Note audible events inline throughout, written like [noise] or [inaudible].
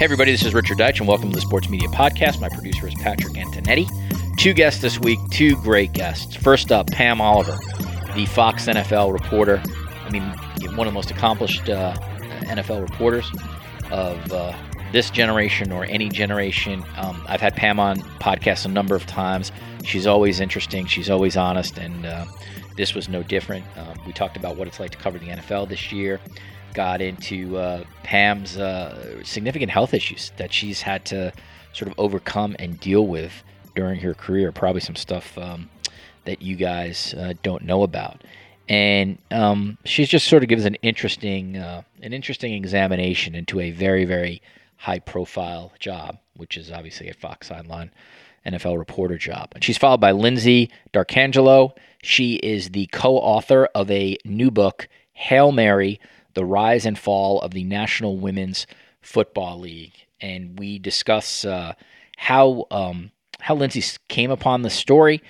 Hey, everybody, this is Richard Deitsch, and welcome to the Sports Media Podcast. My producer is Patrick Antonetti. Two guests this week, two great guests. First up, Pam Oliver, the Fox NFL reporter. I mean, one of the most accomplished uh, NFL reporters of uh, this generation or any generation. Um, I've had Pam on podcasts a number of times. She's always interesting, she's always honest, and uh, this was no different. Um, we talked about what it's like to cover the NFL this year got into uh, Pam's uh, significant health issues that she's had to sort of overcome and deal with during her career. Probably some stuff um, that you guys uh, don't know about. And um, she just sort of gives an interesting, uh, an interesting examination into a very, very high-profile job, which is obviously a Fox Sideline NFL reporter job. And she's followed by Lindsay D'Arcangelo. She is the co-author of a new book, Hail Mary the rise and fall of the National Women's Football League, and we discuss uh, how um, how Lindsay came upon the story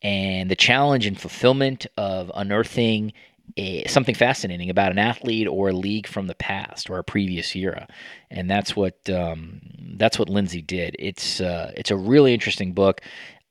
and the challenge and fulfillment of unearthing a, something fascinating about an athlete or a league from the past or a previous era, and that's what um, that's what Lindsay did. It's uh, it's a really interesting book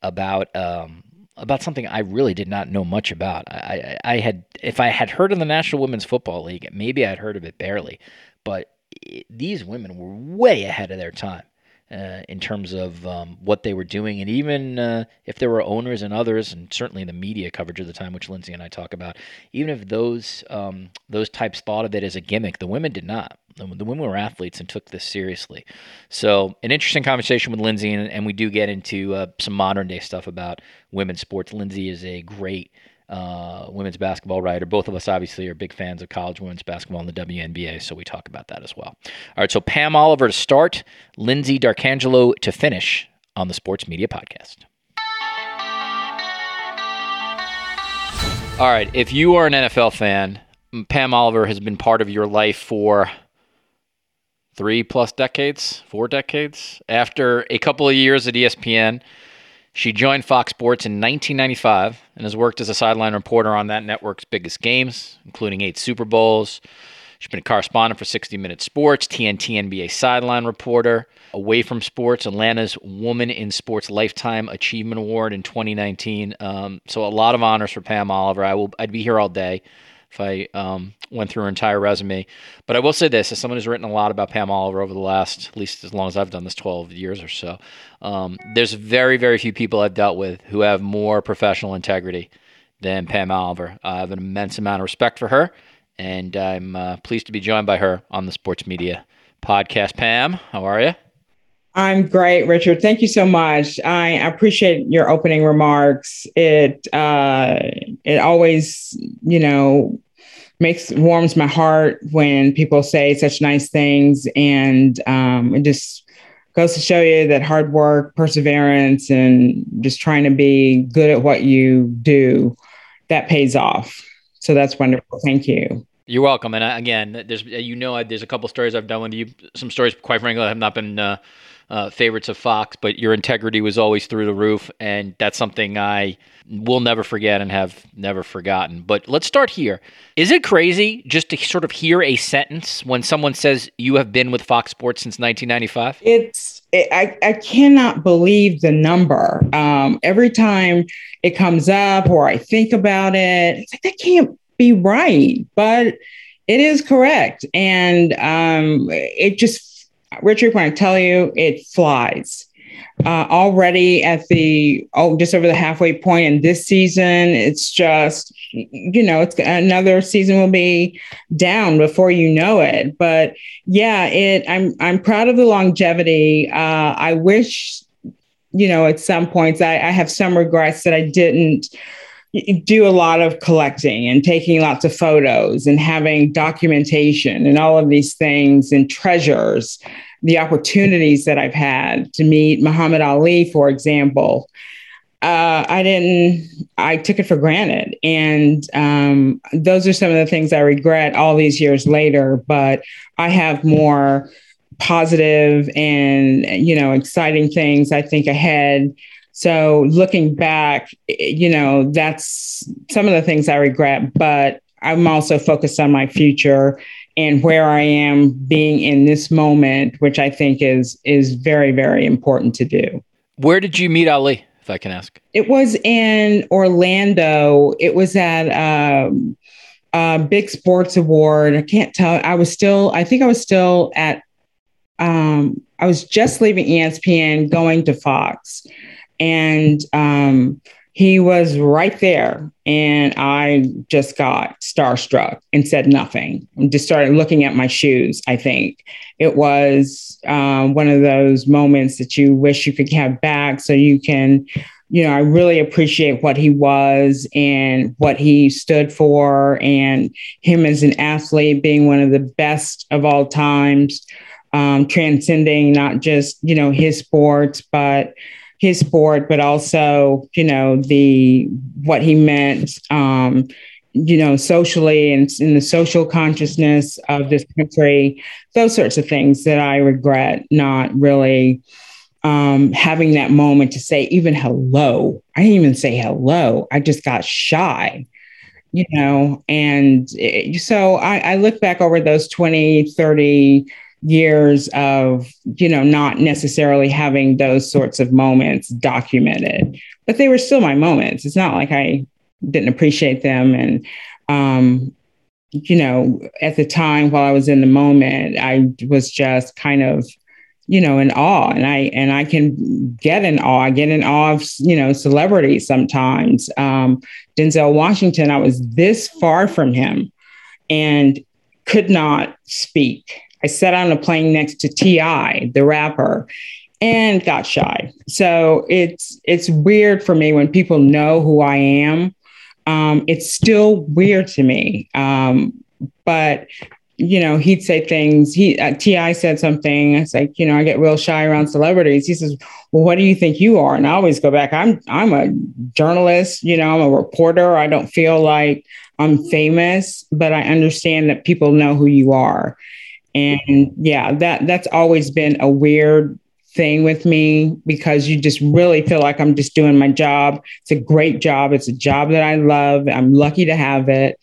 about um, about something I really did not know much about. I, I, I, had, if I had heard of the National Women's Football League, maybe I'd heard of it barely, but it, these women were way ahead of their time. Uh, in terms of um, what they were doing, and even uh, if there were owners and others, and certainly the media coverage of the time, which Lindsay and I talk about, even if those um, those types thought of it as a gimmick, the women did not. The, the women were athletes and took this seriously. So, an interesting conversation with Lindsay, and, and we do get into uh, some modern day stuff about women's sports. Lindsay is a great uh, women's basketball writer. Both of us obviously are big fans of college women's basketball and the WNBA, so we talk about that as well. All right, so Pam Oliver to start, Lindsay D'Arcangelo to finish on the Sports Media Podcast. All right, if you are an NFL fan, Pam Oliver has been part of your life for three plus decades, four decades. After a couple of years at ESPN, she joined Fox Sports in 1995 and has worked as a sideline reporter on that network's biggest games, including eight Super Bowls. She's been a correspondent for 60 Minutes Sports, TNT NBA sideline reporter, away from sports, Atlanta's Woman in Sports Lifetime Achievement Award in 2019. Um, so a lot of honors for Pam Oliver. I will. I'd be here all day if I um, went through her entire resume. But I will say this as someone who's written a lot about Pam Oliver over the last, at least as long as I've done this, 12 years or so, um, there's very, very few people I've dealt with who have more professional integrity than Pam Oliver. I have an immense amount of respect for her, and I'm uh, pleased to be joined by her on the Sports Media Podcast. Pam, how are you? I'm great, Richard. Thank you so much. I appreciate your opening remarks. It uh, it always, you know, makes warms my heart when people say such nice things, and um, it just goes to show you that hard work, perseverance, and just trying to be good at what you do that pays off. So that's wonderful. Thank you. You're welcome. And uh, again, there's you know there's a couple stories I've done with you. Some stories, quite frankly, have not been. Uh, uh, favorites of Fox, but your integrity was always through the roof, and that's something I will never forget and have never forgotten. But let's start here. Is it crazy just to sort of hear a sentence when someone says you have been with Fox Sports since 1995? It's it, I I cannot believe the number. Um, every time it comes up or I think about it, it's like that can't be right, but it is correct, and um, it just Richard, when I tell you, it flies. Uh, already at the oh, just over the halfway point in this season, it's just you know, it's another season will be down before you know it. But yeah, it. I'm I'm proud of the longevity. Uh, I wish, you know, at some points I, I have some regrets that I didn't do a lot of collecting and taking lots of photos and having documentation and all of these things and treasures the opportunities that I've had to meet Muhammad Ali, for example. Uh, I didn't, I took it for granted. And um, those are some of the things I regret all these years later, but I have more positive and, you know, exciting things I think ahead so looking back, you know, that's some of the things I regret, but I'm also focused on my future and where I am being in this moment, which I think is is very, very important to do. Where did you meet Ali, if I can ask? It was in Orlando. It was at um, a big sports award. I can't tell. I was still, I think I was still at um, I was just leaving ESPN, going to Fox and um, he was right there. And I just got starstruck and said nothing. And just started looking at my shoes. I think it was um, one of those moments that you wish you could have back so you can you know, I really appreciate what he was and what he stood for, and him as an athlete being one of the best of all times, um, transcending not just, you know, his sports, but his sport, but also, you know, the what he meant, um, you know, socially and in the social consciousness of this country, those sorts of things that I regret not really um, having that moment to say even hello. I didn't even say hello. I just got shy, you know, and it, so I, I look back over those 20, 30 years of you know not necessarily having those sorts of moments documented. But they were still my moments. It's not like i didn't appreciate them. And um you know at the time while i was in the moment i was just kind of you know in awe. And i and i can get in awe. I get in awe of you know celebrities sometimes. Um denzel washington i was this far from him and could not speak I sat on a plane next to T.I., the rapper, and got shy. So it's it's weird for me when people know who I am. Um, it's still weird to me. Um, but you know, he'd say things. He uh, T.I. said something. It's like, you know, I get real shy around celebrities. He says, "Well, what do you think you are?" And I always go back. I'm I'm a journalist. You know, I'm a reporter. I don't feel like I'm famous, but I understand that people know who you are. And yeah, that that's always been a weird thing with me because you just really feel like I'm just doing my job. It's a great job. It's a job that I love. I'm lucky to have it.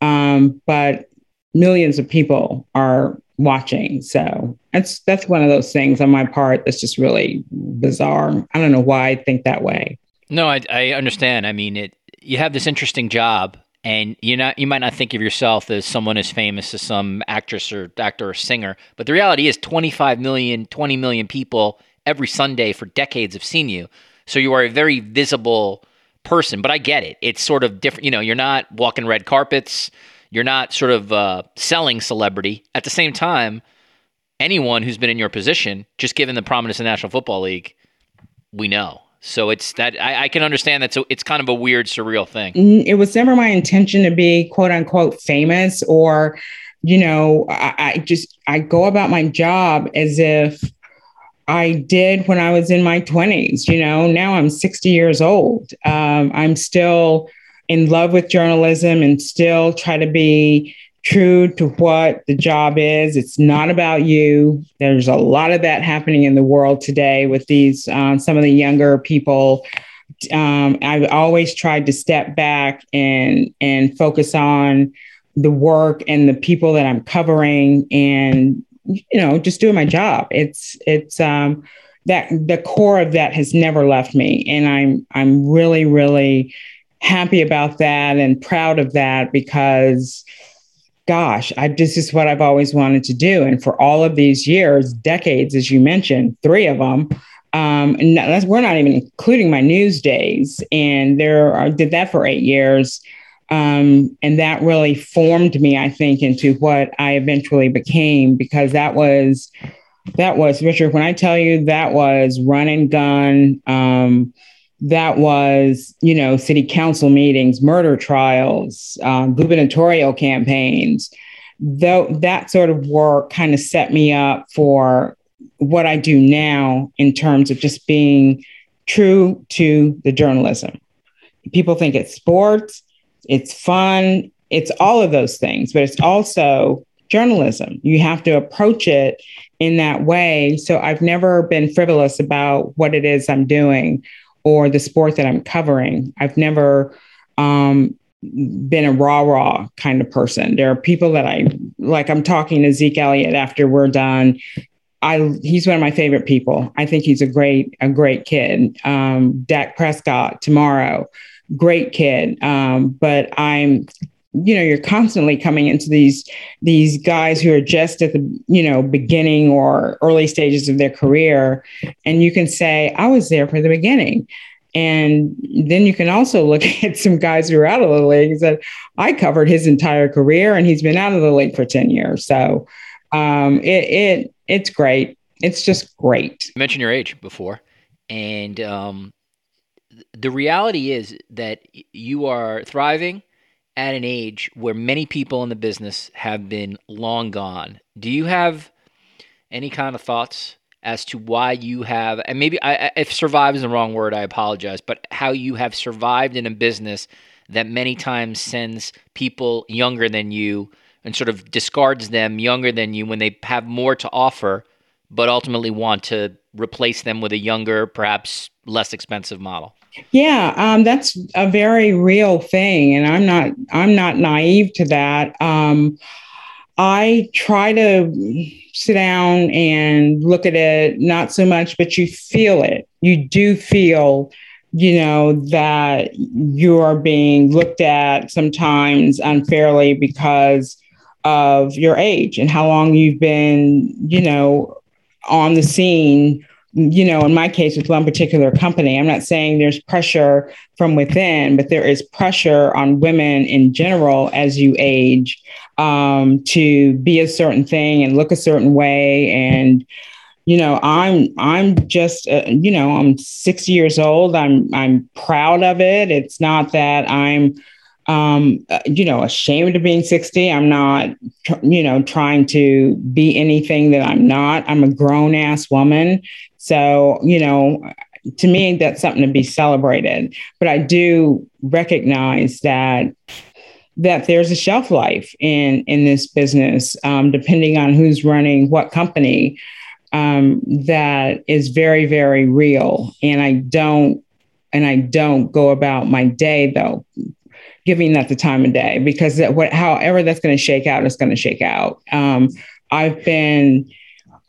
Um, but millions of people are watching. So that's that's one of those things on my part that's just really bizarre. I don't know why I think that way. No, I, I understand. I mean, it. You have this interesting job, and you not you might not think of yourself as someone as famous as some actress or actor or singer but the reality is 25 million 20 million people every sunday for decades have seen you. So you are a very visible person but i get it. It's sort of different you know you're not walking red carpets. You're not sort of uh, selling celebrity. At the same time anyone who's been in your position just given the prominence of the national football league we know so it's that I, I can understand that. So it's kind of a weird, surreal thing. Mm, it was never my intention to be quote unquote famous or, you know, I, I just I go about my job as if I did when I was in my 20s. You know, now I'm 60 years old. Um, I'm still in love with journalism and still try to be true to what the job is. It's not about you. There's a lot of that happening in the world today with these, um, some of the younger people. Um, I've always tried to step back and and focus on the work and the people that I'm covering, and you know, just doing my job. It's it's um, that the core of that has never left me, and I'm I'm really really happy about that and proud of that because gosh, I, this is what I've always wanted to do. And for all of these years, decades, as you mentioned, three of them, um, and that's, we're not even including my news days. And there, I did that for eight years. Um, and that really formed me, I think, into what I eventually became because that was, that was Richard. When I tell you that was run and gun, um, that was, you know, city council meetings, murder trials, uh, gubernatorial campaigns. Though that sort of work kind of set me up for what I do now in terms of just being true to the journalism. People think it's sports, it's fun, it's all of those things, but it's also journalism. You have to approach it in that way. So I've never been frivolous about what it is I'm doing or the sport that I'm covering. I've never um, been a raw, raw kind of person. There are people that I like. I'm talking to Zeke Elliott after we're done. I he's one of my favorite people. I think he's a great a great kid. Um, Dak Prescott tomorrow, great kid. Um, but I'm you know you're constantly coming into these these guys who are just at the you know beginning or early stages of their career and you can say i was there for the beginning. And then you can also [laughs] look at some guys who are out of the league and said i covered his entire career and he's been out of the league for 10 years. So um, it, it it's great. It's just great. You mentioned your age before and um, the reality is that you are thriving at an age where many people in the business have been long gone. Do you have any kind of thoughts as to why you have, and maybe I, if survive is the wrong word, I apologize, but how you have survived in a business that many times sends people younger than you and sort of discards them younger than you when they have more to offer, but ultimately want to replace them with a younger, perhaps less expensive model? Yeah, um, that's a very real thing, and I'm not I'm not naive to that. Um, I try to sit down and look at it, not so much, but you feel it. You do feel, you know, that you are being looked at sometimes unfairly because of your age and how long you've been, you know, on the scene you know, in my case with one particular company, I'm not saying there's pressure from within, but there is pressure on women in general as you age um, to be a certain thing and look a certain way. And, you know, I'm I'm just uh, you know I'm 60 years old. I'm I'm proud of it. It's not that I'm um, uh, you know, ashamed of being 60. I'm not, you know, trying to be anything that I'm not. I'm a grown ass woman. So, you know, to me, that's something to be celebrated. But I do recognize that that there's a shelf life in in this business, um, depending on who's running what company. Um, that is very very real, and I don't and I don't go about my day though giving that the time of day because that, what, however that's going to shake out is going to shake out. Um, I've been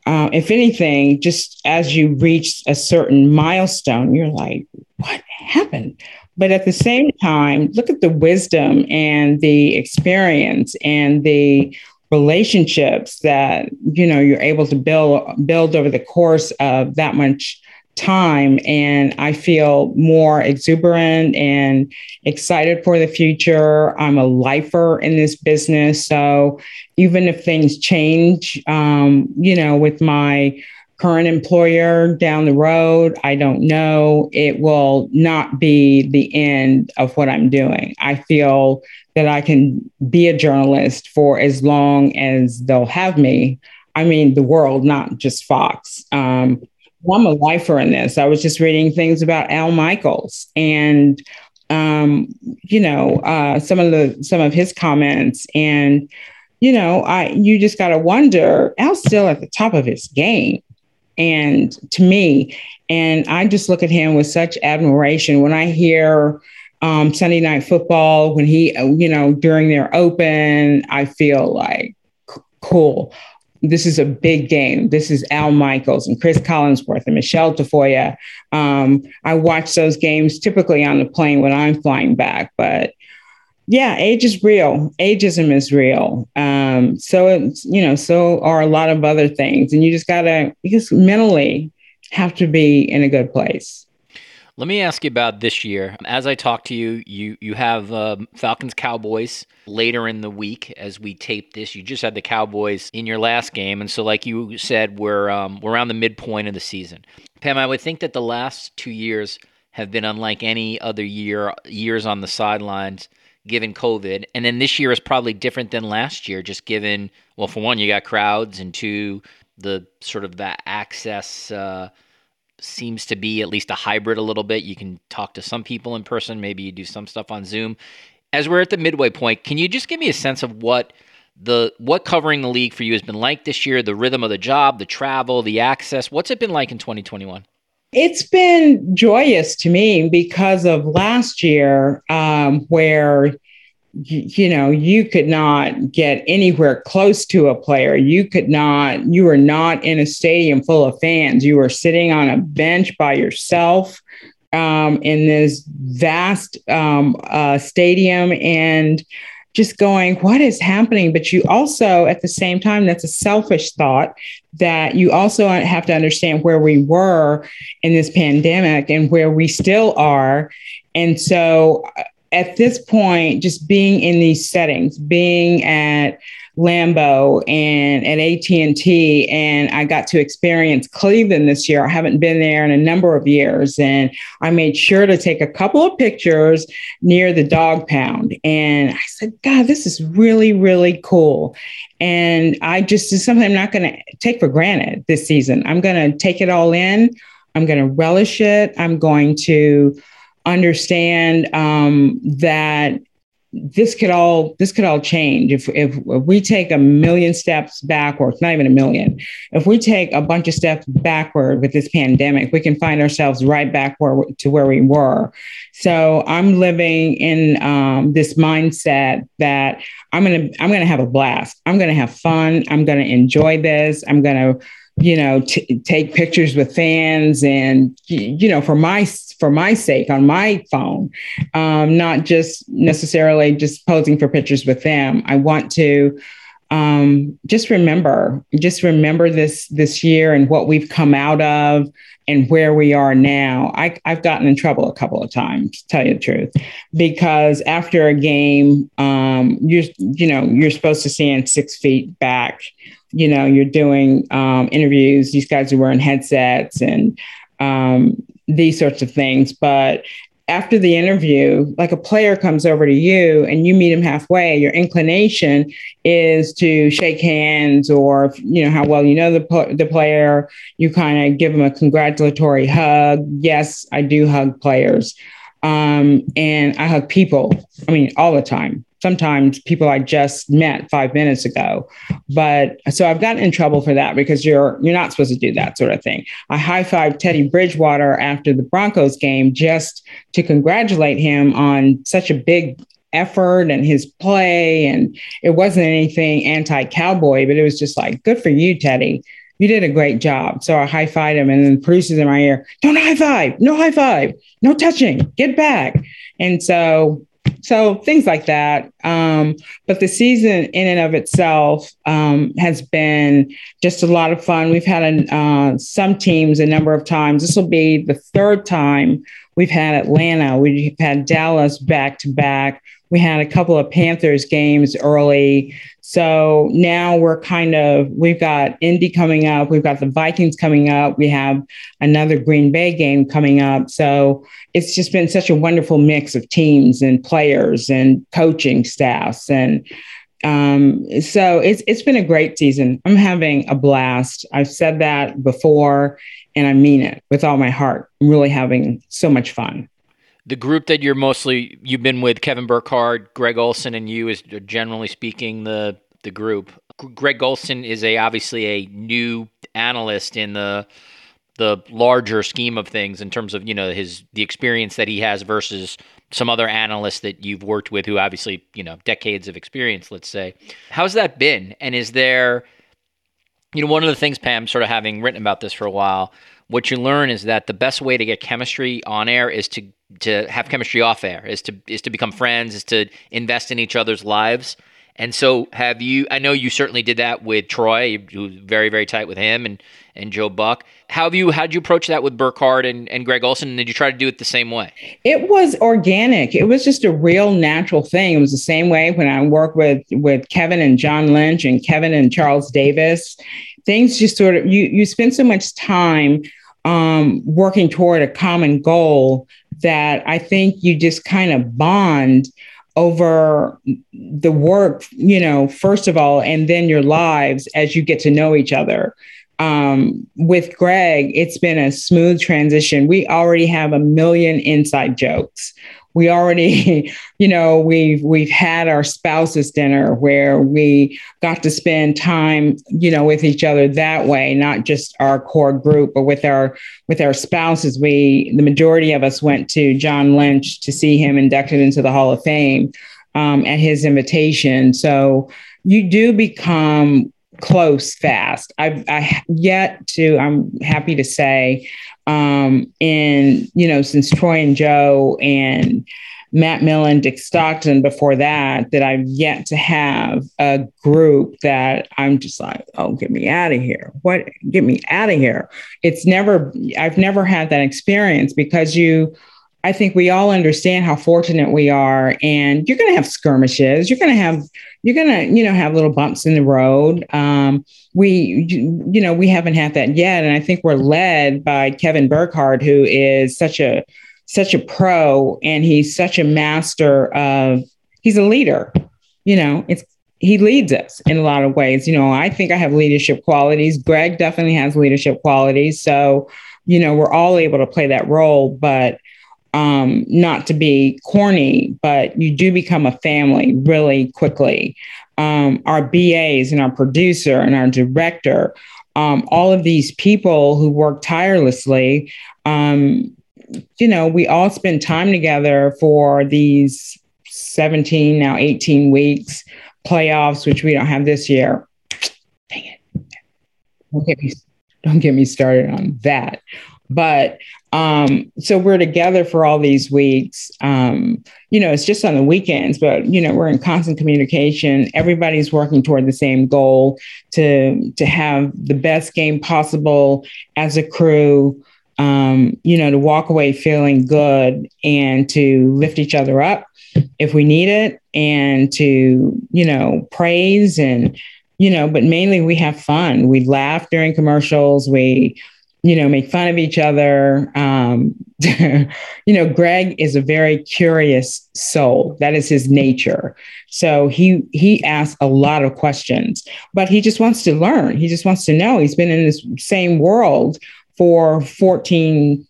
uh, if anything, just as you reach a certain milestone, you're like, what happened? But at the same time, look at the wisdom and the experience and the relationships that you know you're able to build build over the course of that much time and I feel more exuberant and excited for the future. I'm a lifer in this business. So even if things change, um, you know, with my current employer down the road, I don't know, it will not be the end of what I'm doing. I feel that I can be a journalist for as long as they'll have me. I mean, the world, not just Fox. Um, I'm a lifer in this. I was just reading things about Al Michaels and um, you know, uh, some of the some of his comments and you know, I you just gotta wonder, Al's still at the top of his game. And to me, and I just look at him with such admiration when I hear um, Sunday night football, when he, you know, during their open, I feel like cool this is a big game. This is Al Michaels and Chris Collinsworth and Michele Tafoya. Um, I watch those games typically on the plane when I'm flying back, but yeah, age is real. Ageism is real. Um, so it's, you know, so are a lot of other things. And you just gotta, you just mentally have to be in a good place. Let me ask you about this year. As I talk to you, you you have uh, Falcons Cowboys later in the week as we tape this. You just had the Cowboys in your last game, and so like you said, we're um, we're around the midpoint of the season. Pam, I would think that the last two years have been unlike any other year years on the sidelines given COVID. And then this year is probably different than last year, just given well, for one, you got crowds, and two, the sort of that access uh, seems to be at least a hybrid a little bit. You can talk to some people in person, maybe you do some stuff on Zoom. As we're at the midway point, can you just give me a sense of what the what covering the league for you has been like this year, the rhythm of the job, the travel, the access? What's it been like in 2021? It's been joyous to me because of last year, um, where you know you could not get anywhere close to a player. You could not you were not in a stadium full of fans. You were sitting on a bench by yourself um, in this vast um, uh, stadium. And just going, what is happening? But you also, at the same time, that's a selfish thought that you also have to understand where we were in this pandemic and where we still are. And so uh, at this point, just being in these settings, being at Lambeau and at AT&T and I got to experience Cleveland this year. I haven't been there in a number of years and I made sure to take a couple of pictures near the Dawg Pound and I said, "God, this is really really cool." And I just is something I'm not going to take for granted this season. I'm going to take it all in. I'm going to relish it. I'm going to understand um, that this could all this could all change. If, if, if we take a million steps backwards not even a million if we take a bunch of steps backward with this pandemic we can find ourselves right back where to where we were. So i'm living in um, this mindset that i'm gonna i'm gonna have a blast. I'm gonna have fun. I'm gonna enjoy this. I'm gonna you know t- take pictures with fans and you know for my for my sake on my phone um, not just necessarily just posing for pictures with them. I want to um, just remember just remember this this year and what we've come out of and where we are now. I, i've gotten in trouble a couple of times to tell you the truth because after a game um, you're you know you're supposed to stand six feet back you know, you're doing um, interviews, these guys are wearing headsets and um, these sorts of things. But after the interview, like a player comes over to you and you meet him halfway, your inclination is to shake hands or, you know, how well you know the, the player. You kind of give them a congratulatory hug. Yes, I do hug players. Um, and I hug people, I mean, all the time sometimes people I just met five minutes ago. But so I've gotten in trouble for that because you're you're not supposed to do that sort of thing. I high fived Teddy Bridgewater after the Broncos game just to congratulate him on such a big effort and his play. And it wasn't anything anti cowboy, but it was just like, good for you, Teddy. You did a great job. So I high fived him and then the producers in my ear, don't high five, no high five, no touching, get back. And so so things like that. Um, but the season in and of itself um, has been just a lot of fun. We've had a, uh, some teams a number of times. This will be the third time we've had Atlanta. We've had Dallas back to back. We had a couple of Panthers games early. So now we're kind of, we've got Indy coming up, we've got the Vikings coming up, we have another Green Bay game coming up. So it's just been such a wonderful mix of teams and players and coaching staffs. And um, so it's, it's been a great season. I'm having a blast. I've said that before, and I mean it with all my heart. I'm really having so much fun the group that you're mostly you've been with Kevin Burkhardt, Greg Olsen, and you is generally speaking the the group. Greg Olsen is a obviously a new analyst in the the larger scheme of things in terms of you know his the experience that he has versus some other analysts that you've worked with who obviously you know decades of experience let's say how's that been and is there you know one of the things pam sort of having written about this for a while what you learn is that the best way to get chemistry on air is to to have chemistry off air is to is to become friends is to invest in each other's lives and so, have you? I know you certainly did that with Troy. You very, very tight with him and and Joe Buck. How have you? How did you approach that with Burkhardt and, and Greg Olsen? And did you try to do it the same way? It was organic. It was just a real natural thing. It was the same way when I worked with with Kevin and John Lynch and Kevin and Charles Davis. Things just sort of you you spend so much time um, working toward a common goal that I think you just kind of bond over the work, you know, first of all, and then your lives as you get to know each other. Um, with Greg, it's been a smooth transition. We already have a million inside jokes we already [laughs] you know we've we've had our spouses dinner where we got to spend time you know with each other that way not just our core group but with our with our spouses. We the majority of us went to john lynch to see him inducted into the hall of fame um, at his invitation. So you do become close fast. I've I yet to i'm happy to say um, and you know, since Troy and Joe and Matt Millen, Dick Stockton before that, that I've yet to have a group that I'm just like, oh, get me out of here. What get me out of here? It's never, I've never had that experience because you I think we all understand how fortunate we are, and you're going to have skirmishes. You're going to have you're going to you know have little bumps in the road. Um, we you know we haven't had that yet, and I think we're led by Kevin Burkhardt, who is such a such a pro, and he's such a master of. He's a leader. You know, it's he leads us in a lot of ways. You know, I think I have leadership qualities. Greg definitely has leadership qualities. So, you know, we're all able to play that role, but um, not to be corny, but you do become a family really quickly. Um, our BAs and our producer and our director, um, all of these people who work tirelessly, um, you know, we all spend time together for these 17, now 18 weeks playoffs, which we don't have this year. Dang it. Don't get me, don't get me started on that. But um, so we're together for all these weeks. Um, you know, it's just on the weekends, but you know, we're in constant communication. Everybody's working toward the same goal to to have the best game possible as a crew. Um, you know, to walk away feeling good and to lift each other up if we need it, and to you know praise and you know, but mainly we have fun. We laugh during commercials. We you know, make fun of each other. Um, [laughs] you know, Greg is a very curious soul. That is his nature. So he he asks a lot of questions, but he just wants to learn. He just wants to know. He's been in this same world for 14,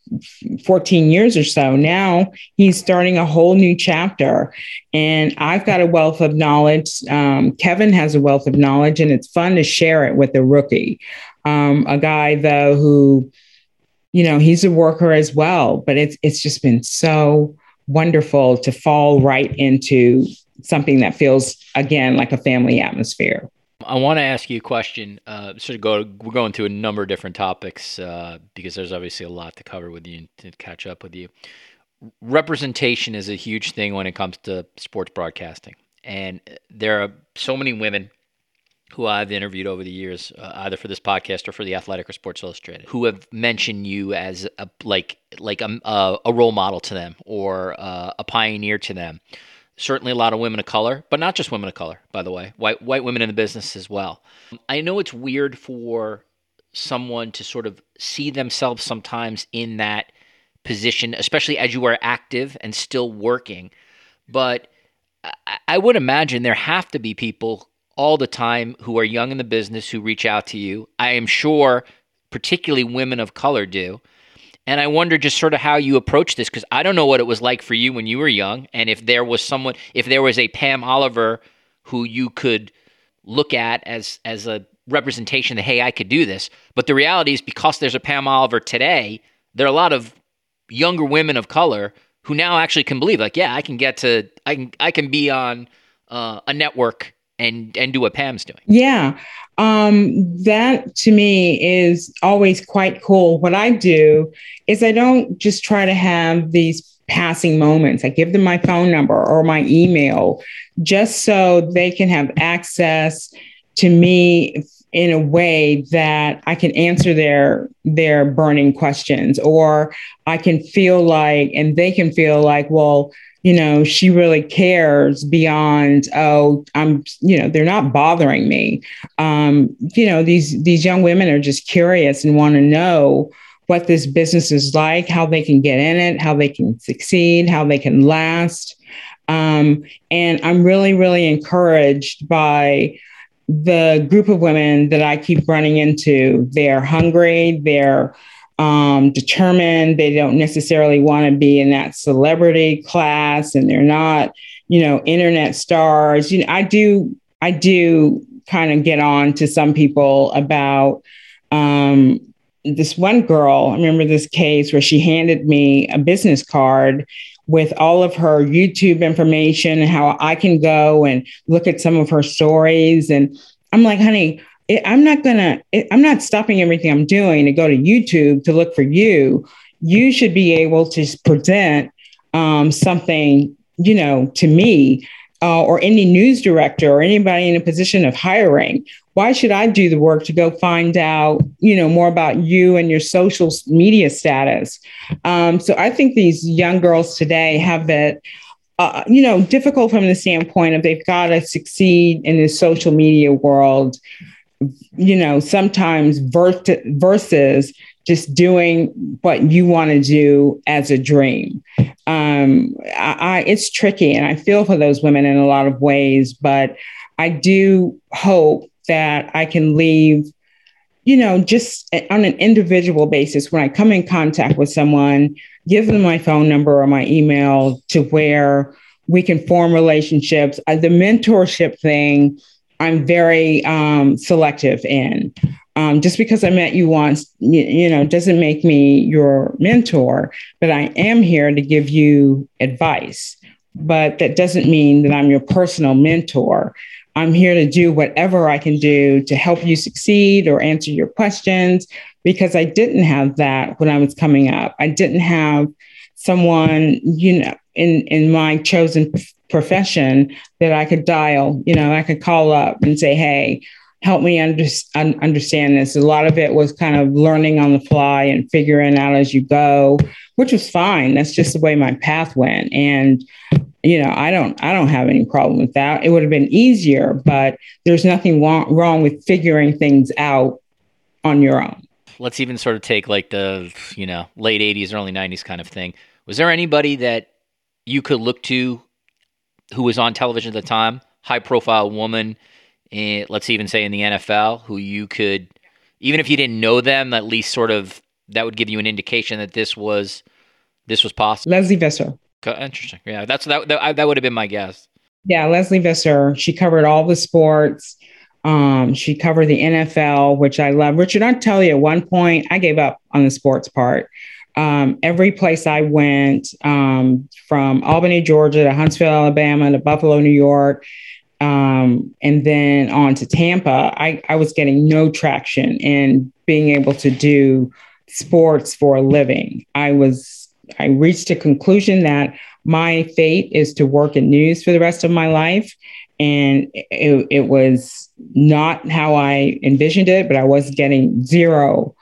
14 years or so. Now he's starting a whole new chapter. And I've got a wealth of knowledge. Um, Kevin has a wealth of knowledge, and it's fun to share it with the rookie. Um, a guy though who, you know, he's a worker as well, but it's it's just been so wonderful to fall right into something that feels again like a family atmosphere. I want to ask you a question. Uh, sort of go. We're going through a number of different topics uh, because there's obviously a lot to cover with you and to catch up with you. Representation is a huge thing when it comes to sports broadcasting, and there are so many women who I've interviewed over the years, uh, either for this podcast or for the Athletic or Sports Illustrated, who have mentioned you as a, like like a, a role model to them or uh, a pioneer to them. Certainly, a lot of women of color, but not just women of color, by the way, white white women in the business as well. I know it's weird for someone to sort of see themselves sometimes in that position, especially as you are active and still working. But I would imagine there have to be people all the time who are young in the business who reach out to you. I am sure, particularly women of color, do. And I wonder just sort of how you approach this because I don't know what it was like for you when you were young. And if there was someone, if there was a Pam Oliver who you could look at as as a representation that hey, I could do this. But the reality is because there's a Pam Oliver today, there are a lot of younger women of color who now actually can believe like, yeah, I can get to, I can, I can be on uh, a network and and do what Pam's doing. Yeah. Um, that to me is always quite cool. What I do is I don't just try to have these passing moments. I give them my phone number or my email just so they can have access to me in a way that I can answer their their burning questions or I can feel like and they can feel like well you know, she really cares beyond, oh, I'm, you know, they're not bothering me. Um, you know, these these young women are just curious and want to know what this business is like, how they can get in it, how they can succeed, how they can last. Um, and I'm really, really encouraged by the group of women that I keep running into. They're hungry, they're um, determined, they don't necessarily want to be in that celebrity class, and they're not, you know, internet stars. You know, I do, I do kind of get on to some people about um, this one girl. I remember this case where she handed me a business card with all of her YouTube information and how I can go and look at some of her stories. And I'm like, honey, I'm not gonna, I'm not stopping everything I'm doing to go to YouTube to look for you. You should be able to present um, something, you know, to me uh, or any news director or anybody in a position of hiring why should I do the work to go find out, you know, more about you and your social media status? Um, so I think these young girls today have that, uh, you know, difficult from the standpoint of they've got to succeed in the social media world, you know, sometimes versus just doing what you want to do as a dream. Um, I, I, it's tricky, and I feel for those women in a lot of ways, but I do hope that I can leave, you know, just on an individual basis when I come in contact with someone, give them my phone number or my email to where we can form relationships. Uh, the mentorship thing, I'm very um, selective in. Um, just because I met you once, you, you, know, doesn't make me your mentor, but I am here to give you advice. But that doesn't mean that I'm your personal mentor. I'm here to do whatever I can do to help you succeed or answer your questions because I didn't have that when I was coming up. I didn't have someone, you know, in in my chosen profession that I could dial, you know, I could call up and say, "Hey, help me under, un- understand this." A lot of it was kind of learning on the fly and figuring out as you go, which was fine. That's just the way my path went. And you know i don't i don't have any problem with that it would have been easier but there's nothing wrong, wrong with figuring things out on your own let's even sort of take like the you know late 80s early 90s kind of thing was there anybody that you could look to who was on television at the time high profile woman in, let's even say in the nfl who you could even if you didn't know them at least sort of that would give you an indication that this was this was possible Lesley visser Interesting. Yeah, that's that. That, that would have been my guess. Yeah, Lesley Visser. She covered all the sports. Um, she covered the NFL, which I love. Richard, I'll tell you, at one point, I gave up on the sports part. Um, every place I went, um, from Albany, Georgia, to Huntsville, Alabama, to Buffalo, New York, um, and then on to Tampa, I, I was getting no traction in being able to do sports for a living. I was I reached a conclusion that my fate is to work in news for the rest of my life. And it, it was not how I envisioned it, but I was getting zero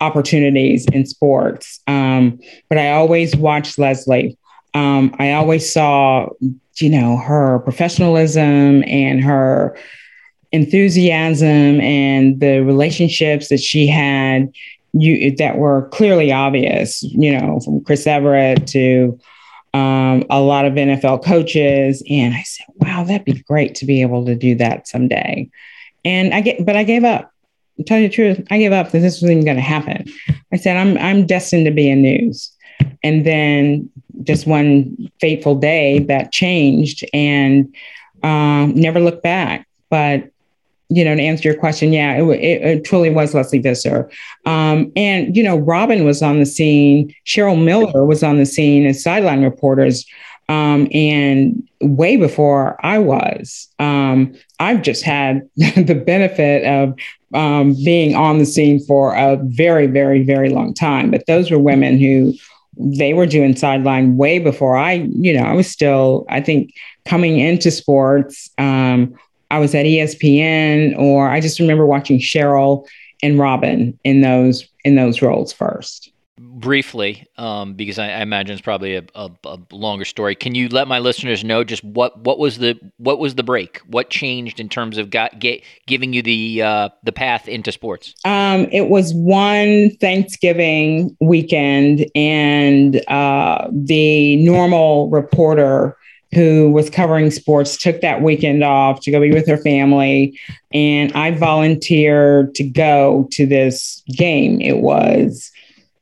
opportunities in sports. Um, but I always watched Lesley. Um, I always saw, you know, her professionalism and her enthusiasm and the relationships that she had you that were clearly obvious, you know, from Chris Evert to um, a lot of NFL coaches. And I said, wow, that'd be great to be able to do that someday. And I get, but I gave up. Tell you the truth, I gave up that this was even going to happen. I said, I'm, I'm destined to be in news. And then just one fateful day that changed and um, never looked back. But you know, to answer your question, yeah, it, it, it truly was Lesley Visser. Um, and, you know, Robin was on the scene, Cheryl Miller was on the scene as sideline reporters. Um, and way before I was, um, I've just had [laughs] the benefit of um, being on the scene for a very, very, very long time. But those were women who they were doing sideline way before I, you know, I was still, I think, coming into sports. Um, I was at ESPN, or I just remember watching Cheryl and Robin in those in those roles first. Briefly, um, because I, I, imagine it's probably a, a, a, longer story. Can you let my listeners know just what, what was the what was the break? What changed in terms of got, get, giving you the uh, the path into sports? Um, it was one Thanksgiving weekend, and uh, the normal reporter who was covering sports took that weekend off to go be with her family. And I volunteered to go to this game. It was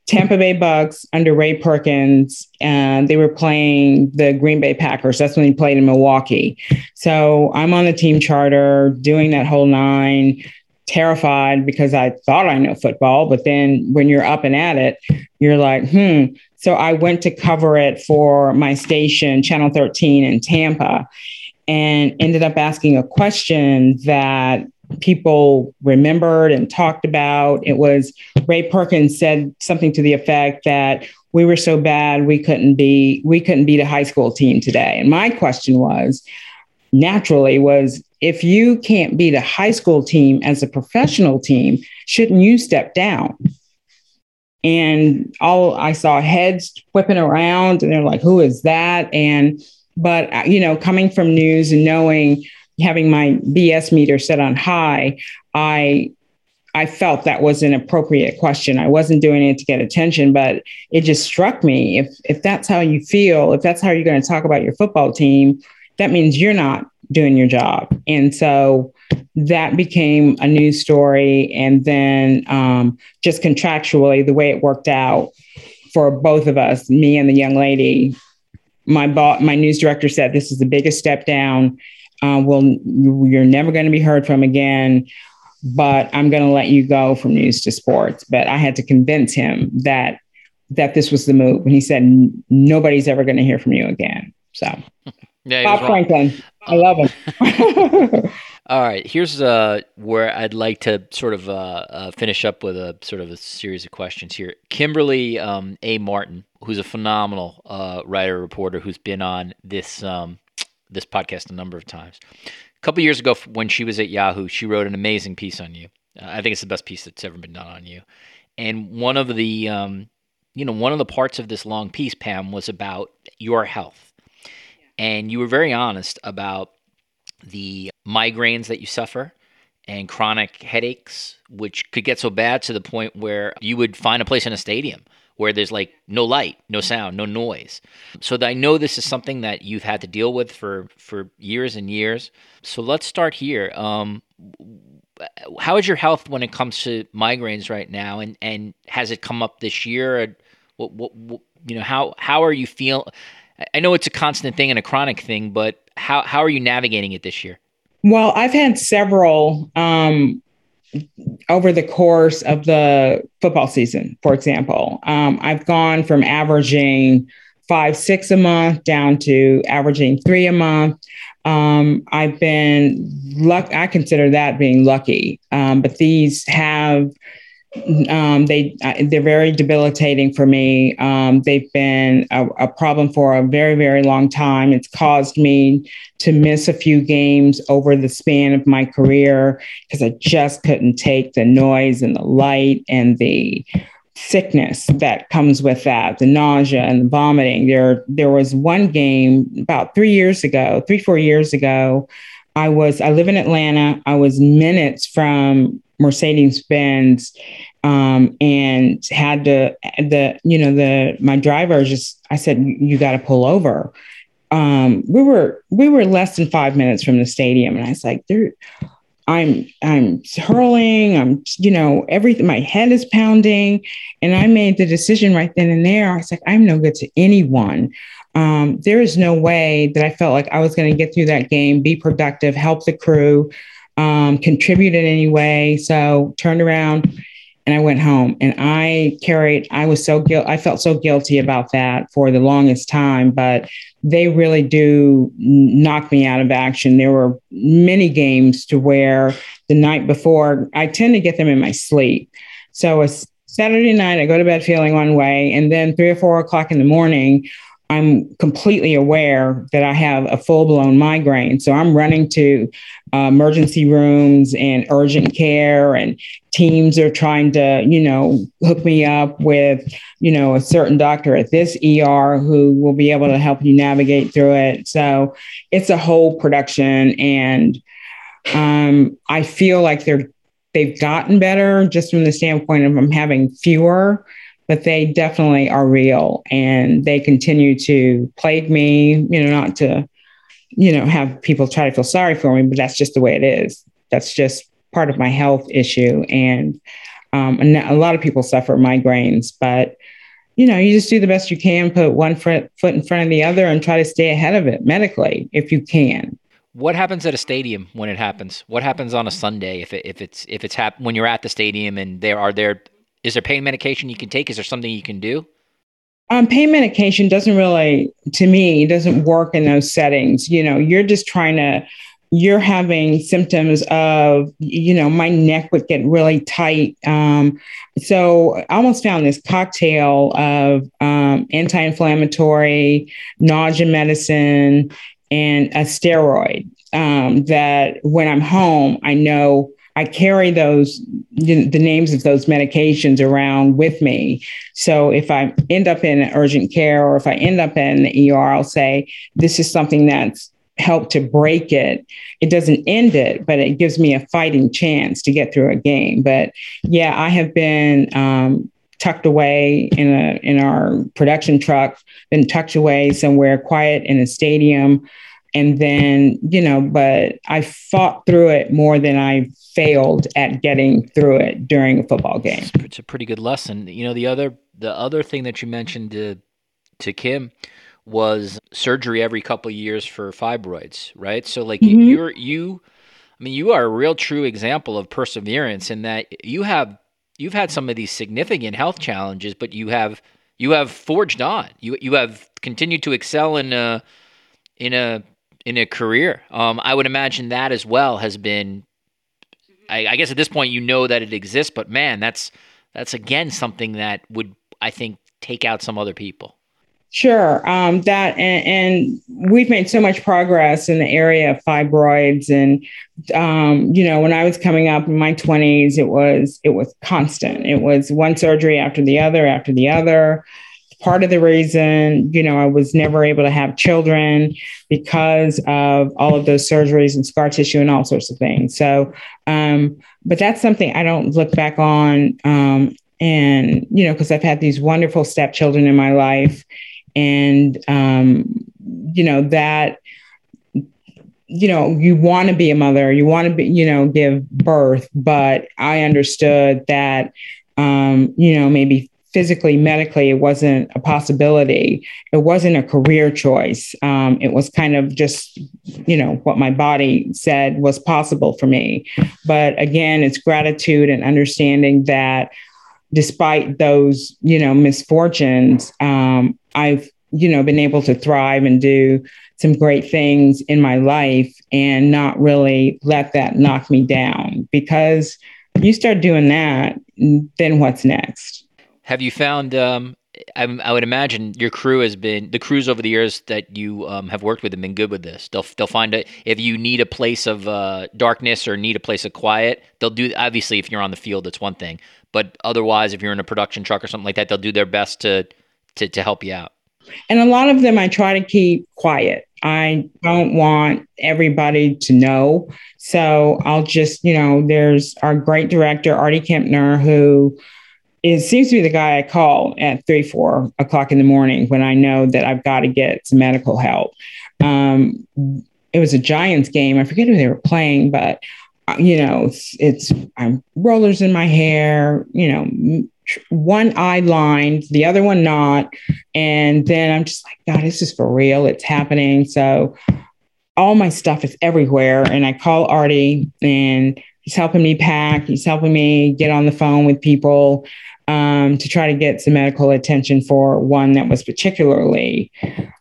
Tampa Bay Bucks under Ray Perkins, and they were playing the Green Bay Packers. That's when he played in Milwaukee. So I'm on the team charter doing that whole nine, terrified because I thought I know football, but then when you're up and at it, you're like, hmm. So I went to cover it for my station, Channel 13 in Tampa, and ended up asking a question that people remembered and talked about. It was Ray Perkins said something to the effect that we were so bad we couldn't be we couldn't beat a high school team today. And my question was naturally was if you can't beat a high school team as a professional team, shouldn't you step down? And all I saw heads whipping around, and they're like, "Who is that?" And but you know, coming from news and knowing having my BS meter set on high, I I felt that was an appropriate question. I wasn't doing it to get attention, but it just struck me if if that's how you feel, if that's how you're going to talk about your football team, that means you're not doing your job. And so that became a news story. And then um, just contractually, the way it worked out for both of us, me and the young lady, my boss, my news director said this is the biggest step down uh, will you're never going to be heard from again but i'm going to let you go from news to sports. But i had to convince him that that this was the move and he said nobody's ever going to hear from you again. So [laughs] yeah, bob franklin i love him. [laughs] All right here's uh, where i'd like to sort of uh, uh, finish up with a sort of a series of questions here. Kimberly um, a. Martin who's a phenomenal uh, writer reporter who's been on this um, this podcast a number of times. A couple years ago, when she was at Yahoo, she wrote an amazing piece on you. Uh, I think it's the best piece that's ever been done on you. And one of the, um, you know, one of the parts of this long piece, Pam, was about your health, and you were very honest about the migraines that you suffer and chronic headaches, which could get so bad to the point where you would find a place in a stadium where there's like no light, no sound, no noise. So I know this is something that you've had to deal with for for years and years. So let's start here. Um, how is your health when it comes to migraines right now, and and has it come up this year? What, what, what you know how how are you feel? I know it's a constant thing and a chronic thing, but how how are you navigating it this year? Well, I've had several um, over the course of the football season, for example. Um, I've gone from averaging five, six a month down to averaging three a month. Um, I've been luck. I consider that being lucky, um, but these have um, they they're very debilitating for me. Um, they've been a, a, problem for a very very long time. It's caused me to miss a few games over the span of my career because I just couldn't take the noise and the light and the sickness that comes with that, the nausea and the vomiting. There there was one game about three years ago, three four years ago. I was I live in Atlanta. I was minutes from Mercedes Benz um, and had to the you know the my driver just I said you got to pull over. Um, we were we were less than five minutes from the stadium, and I was like. I'm I'm hurling. I'm you know everything. My head is pounding, and I made the decision right then and there. I was like, I'm no good to anyone. Um, there is no way that I felt like I was going to get through that game, be productive, help the crew, um, contribute in any way. So turned around and I went home and I carried, I was so guilt, I felt so guilty about that for the longest time, but they really do knock me out of action. There were many games to where the night before, I tend to get them in my sleep. So a Saturday night, I go to bed feeling one way, and then three or four o'clock in the morning, I'm completely aware that I have a full blown migraine. So I'm running to uh, emergency rooms and urgent care, and teams are trying to, you know, hook me up with, you know, a certain doctor at this ER who will be able to help you navigate through it. So it's a whole production. And um, I feel like they're, they've gotten better just from the standpoint of I'm having fewer but they definitely are real and they continue to plague me, you know, not to, you know, have people try to feel sorry for me, but that's just the way it is. That's just part of my health issue. And, um, and a lot of people suffer migraines, but you know, you just do the best you can, put one foot, in front of the other and try to stay ahead of it medically if you can. What happens at a stadium when it happens? What happens on a Sunday if it, if it's if it's hap- when you're at the stadium and there are there is there pain medication you can take? Is there something you can do? Um, pain medication doesn't really, to me, doesn't work in those settings. You know, you're just trying to, you're having symptoms of, you know, my neck would get really tight. Um, so I almost found this cocktail of um, anti inflammatory, nausea medicine, and a steroid um, that when I'm home, I know I carry those the names of those medications around with me. So if I end up in urgent care or if I end up in the ER, I'll say this is something that's helped to break it. It doesn't end it, but it gives me a fighting chance to get through a game. But yeah, I have been um, tucked away in a in our production truck, been tucked away somewhere quiet in a stadium and then you know but i fought through it more than i failed at getting through it during a football game. It's a pretty good lesson. You know the other the other thing that you mentioned to to kim was surgery every couple years for fibroids right? So like mm-hmm. you're you i mean you are a real true example of perseverance in that you have you've had some of these significant health challenges but you have you have forged on. You you have continued to excel in a in a in a career. Um, I would imagine that as well has been. I, I guess at this point you know that it exists, but man, that's that's again something that would I think take out some other people. Sure, um, that and, and, we've made so much progress in the area of fibroids, and um, you know, when I was coming up in my twenties, it was it was constant. It was one surgery after the other after the other part of the reason, you know, I was never able to have children because of all of those surgeries and scar tissue and all sorts of things. So, um, but that's something I don't look back on. Um, and, you know, because I've had these wonderful stepchildren in my life. And, um, you know, that, you know, you want to be a mother, you want to be, you know, give birth, but I understood that, um, you know, maybe physically, medically, it wasn't a possibility. It wasn't a career choice. Um, it was kind of just, you know, what my body said was possible for me. But again, it's gratitude and understanding that despite those, you know, misfortunes, um, I've, you know, been able to thrive and do some great things in my life and not really let that knock me down because you start doing that, then what's next? Have you found? Um, I, I, would imagine your crew has been the crews over the years that you um, have worked with have been good with this. They'll they'll find it if you need a place of uh, darkness or need a place of quiet. They'll do obviously if you're on the field, that's one thing, but otherwise, if you're in a production truck or something like that, they'll do their best to to to help you out. And a lot of them, I try to keep quiet. I don't want everybody to know. So I'll just, you know, there's our great director, Artie Kempner, who it seems to be the guy I call at three, four o'clock in the morning when I know that I've got to get some medical help. Um, it was a Giants game. I forget who they were playing, but uh, you know, it's, it's I'm rollers in my hair. You know, one eye lined, the other one not, and then I'm just like, God, this is for real. It's happening. So all my stuff is everywhere, and I call Artie and. He's helping me pack. He's helping me get on the phone with people um, to try to get some medical attention for one that was particularly.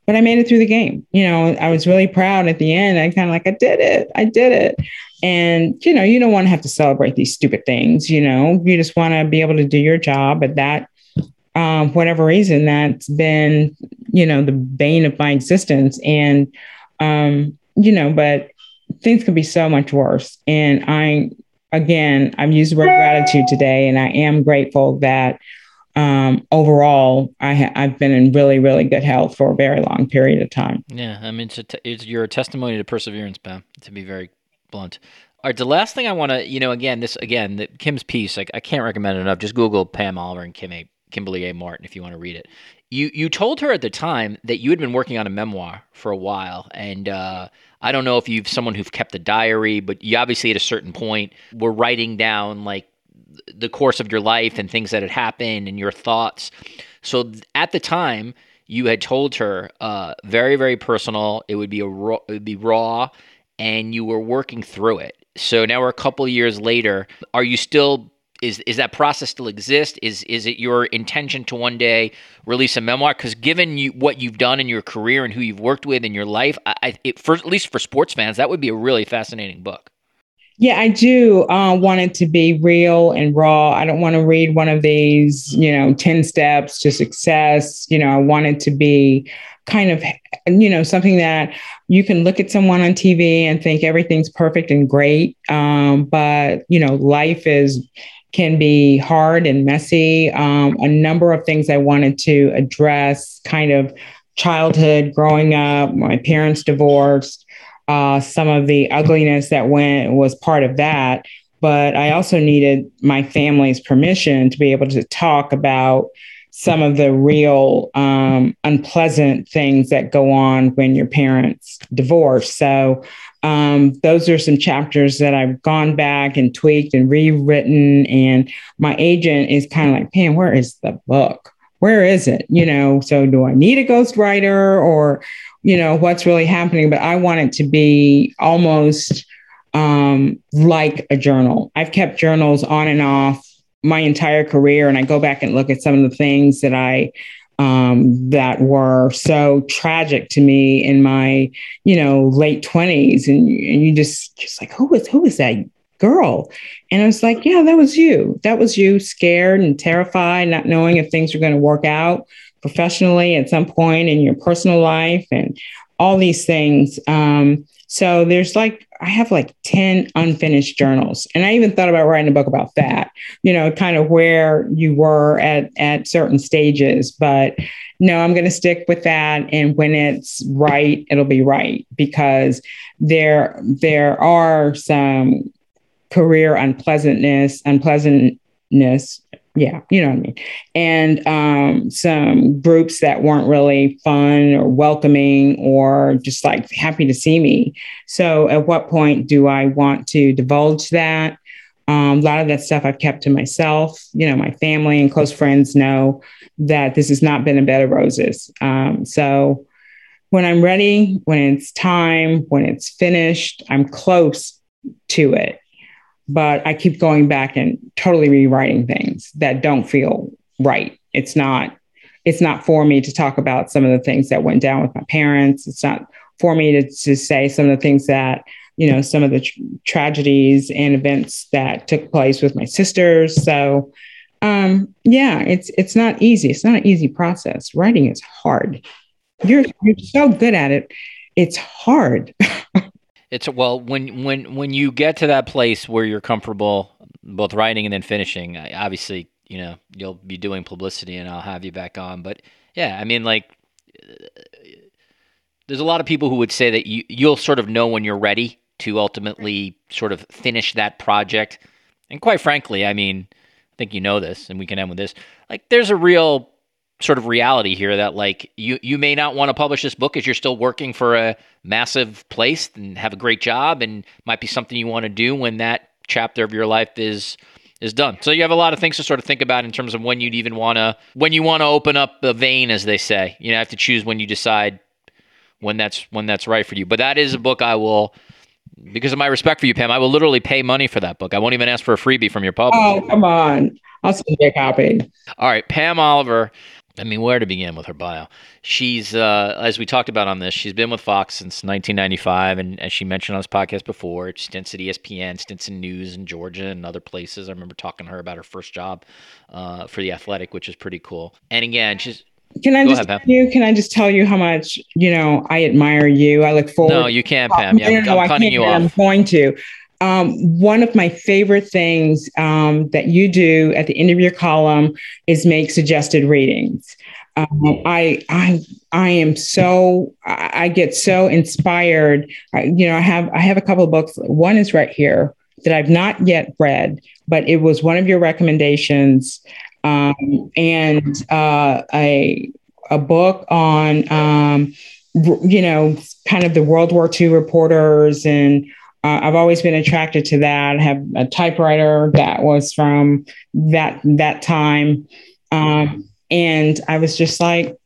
But I made it through the game. You know, I was really proud at the end. I kind of like, I did it. I did it. And, you know, you don't want to have to celebrate these stupid things. You know, you just want to be able to do your job. But that um, whatever reason, that's been, you know, the bane of my existence. And, um, you know, but things could be so much worse. And I, again, I've used the word gratitude today, and I am grateful that um, overall, I ha- I've been in really, really good health for a very long period of time. Yeah, I mean, it's, a t- it's you're testimony to perseverance, Pam. To be very blunt. All right, the last thing I want to, you know, again, this again, the, Kim's piece, like I can't recommend it enough. Just Google Pam Oliver and Kim A. Kimberly A. Martin if you want to read it. You you told her at the time that you had been working on a memoir for a while, and uh, I don't know if you've someone who've kept a diary, but you obviously at a certain point were writing down like the course of your life and things that had happened and your thoughts. So at the time, you had told her uh, very very personal. It would be a raw, it would be raw, and you were working through it. So now we're a couple years later. Are you still is is that process still exist? Is is it your intention to one day release a memoir? Because given you what you've done in your career and who you've worked with in your life, I, I it, for at least for sports fans, that would be a really fascinating book. Yeah, I do uh, want it to be real and raw. I don't want to read one of these, you know, 10 steps to success. You know, I want it to be kind of, you know, something that you can look at someone on TV and think everything's perfect and great. Um, but, you know, life is can be hard and messy. Um, a number of things I wanted to address kind of childhood, growing up, my parents divorced, uh, some of the ugliness that went was part of that. But I also needed my family's permission to be able to talk about some of the real um, unpleasant things that go on when your parents divorce. So um, those are some chapters that I've gone back and tweaked and rewritten. And my agent is kind of like, Pam, where is the book? Where is it? You know, so do I need a ghostwriter or, you know, what's really happening? But I want it to be almost um, like a journal. I've kept journals on and off my entire career, and I go back and look at some of the things that I um, that were so tragic to me in my, you know, late twenties, and, and you just just like, who was who was that girl? And I was like, yeah, that was you. That was you, scared and terrified, not knowing if things were going to work out professionally at some point in your personal life, and all these things. Um, so there's like, I have like 10 unfinished journals. And I even thought about writing a book about that, you know, kind of where you were at, at certain stages. But no, I'm going to stick with that. And when it's right, it'll be right because there, there are some career unpleasantness, unpleasantness yeah, you know what I mean. And um, some groups that weren't really fun or welcoming or just like happy to see me. So, at what point do I want to divulge that? Um, a lot of that stuff I've kept to myself. You know, my family and close friends know that this has not been a bed of roses. Um, so, when I'm ready, when it's time, when it's finished, I'm close to it but I keep going back and totally rewriting things that don't feel right. It's not it's not for me to talk about some of the things that went down with my parents. It's not for me to, to say some of the things that, you know, some of the tr- tragedies and events that took place with my sisters. So, um, yeah, it's it's not easy. It's not an easy process. Writing is hard. You're you're so good at it. It's hard. [laughs] It's well when when when you get to that place where you're comfortable both writing and then finishing. Obviously, you know you'll be doing publicity, and I'll have you back on. But yeah, I mean, like, there's a lot of people who would say that you you'll sort of know when you're ready to ultimately sort of finish that project. And quite frankly, I mean, I think you know this, and we can end with this. Like, there's a real sort of reality here that like you you may not want to publish this book as you're still working for a massive place and have a great job and might be something you want to do when that chapter of your life is is done. So you have a lot of things to sort of think about in terms of when you'd even want to when you want to open up the vein as they say. You know, have to choose when you decide when that's when that's right for you. But that is a book I will because of my respect for you, Pam, I will literally pay money for that book. I won't even ask for a freebie from your publisher. Oh, come on. I'll send you a copy. All right, Pam Oliver, I mean, where to begin with her bio? She's, uh, as we talked about on this, she's been with Fox since 1995, and as she mentioned on this podcast before, stints at ESPN, stints in news in Georgia and other places. I remember talking to her about her first job uh, for the Athletic, which is pretty cool. And again, she's can I Go just ahead, you? Can I just tell you how much you know I admire you? I look forward. No, you can't, Pam. Yeah, no, I'm, cutting you off. I'm going to. Um, one of my favorite things um, that you do at the end of your column is make suggested readings. Um, I I I am so I get so inspired. I, you know, I have I have a couple of books. One is right here that I've not yet read, but it was one of your recommendations, um, and uh, a a book on um, you know kind of the World War II reporters and uh, I've always been attracted to that. I have a typewriter that was from that that time, um, and I was just like,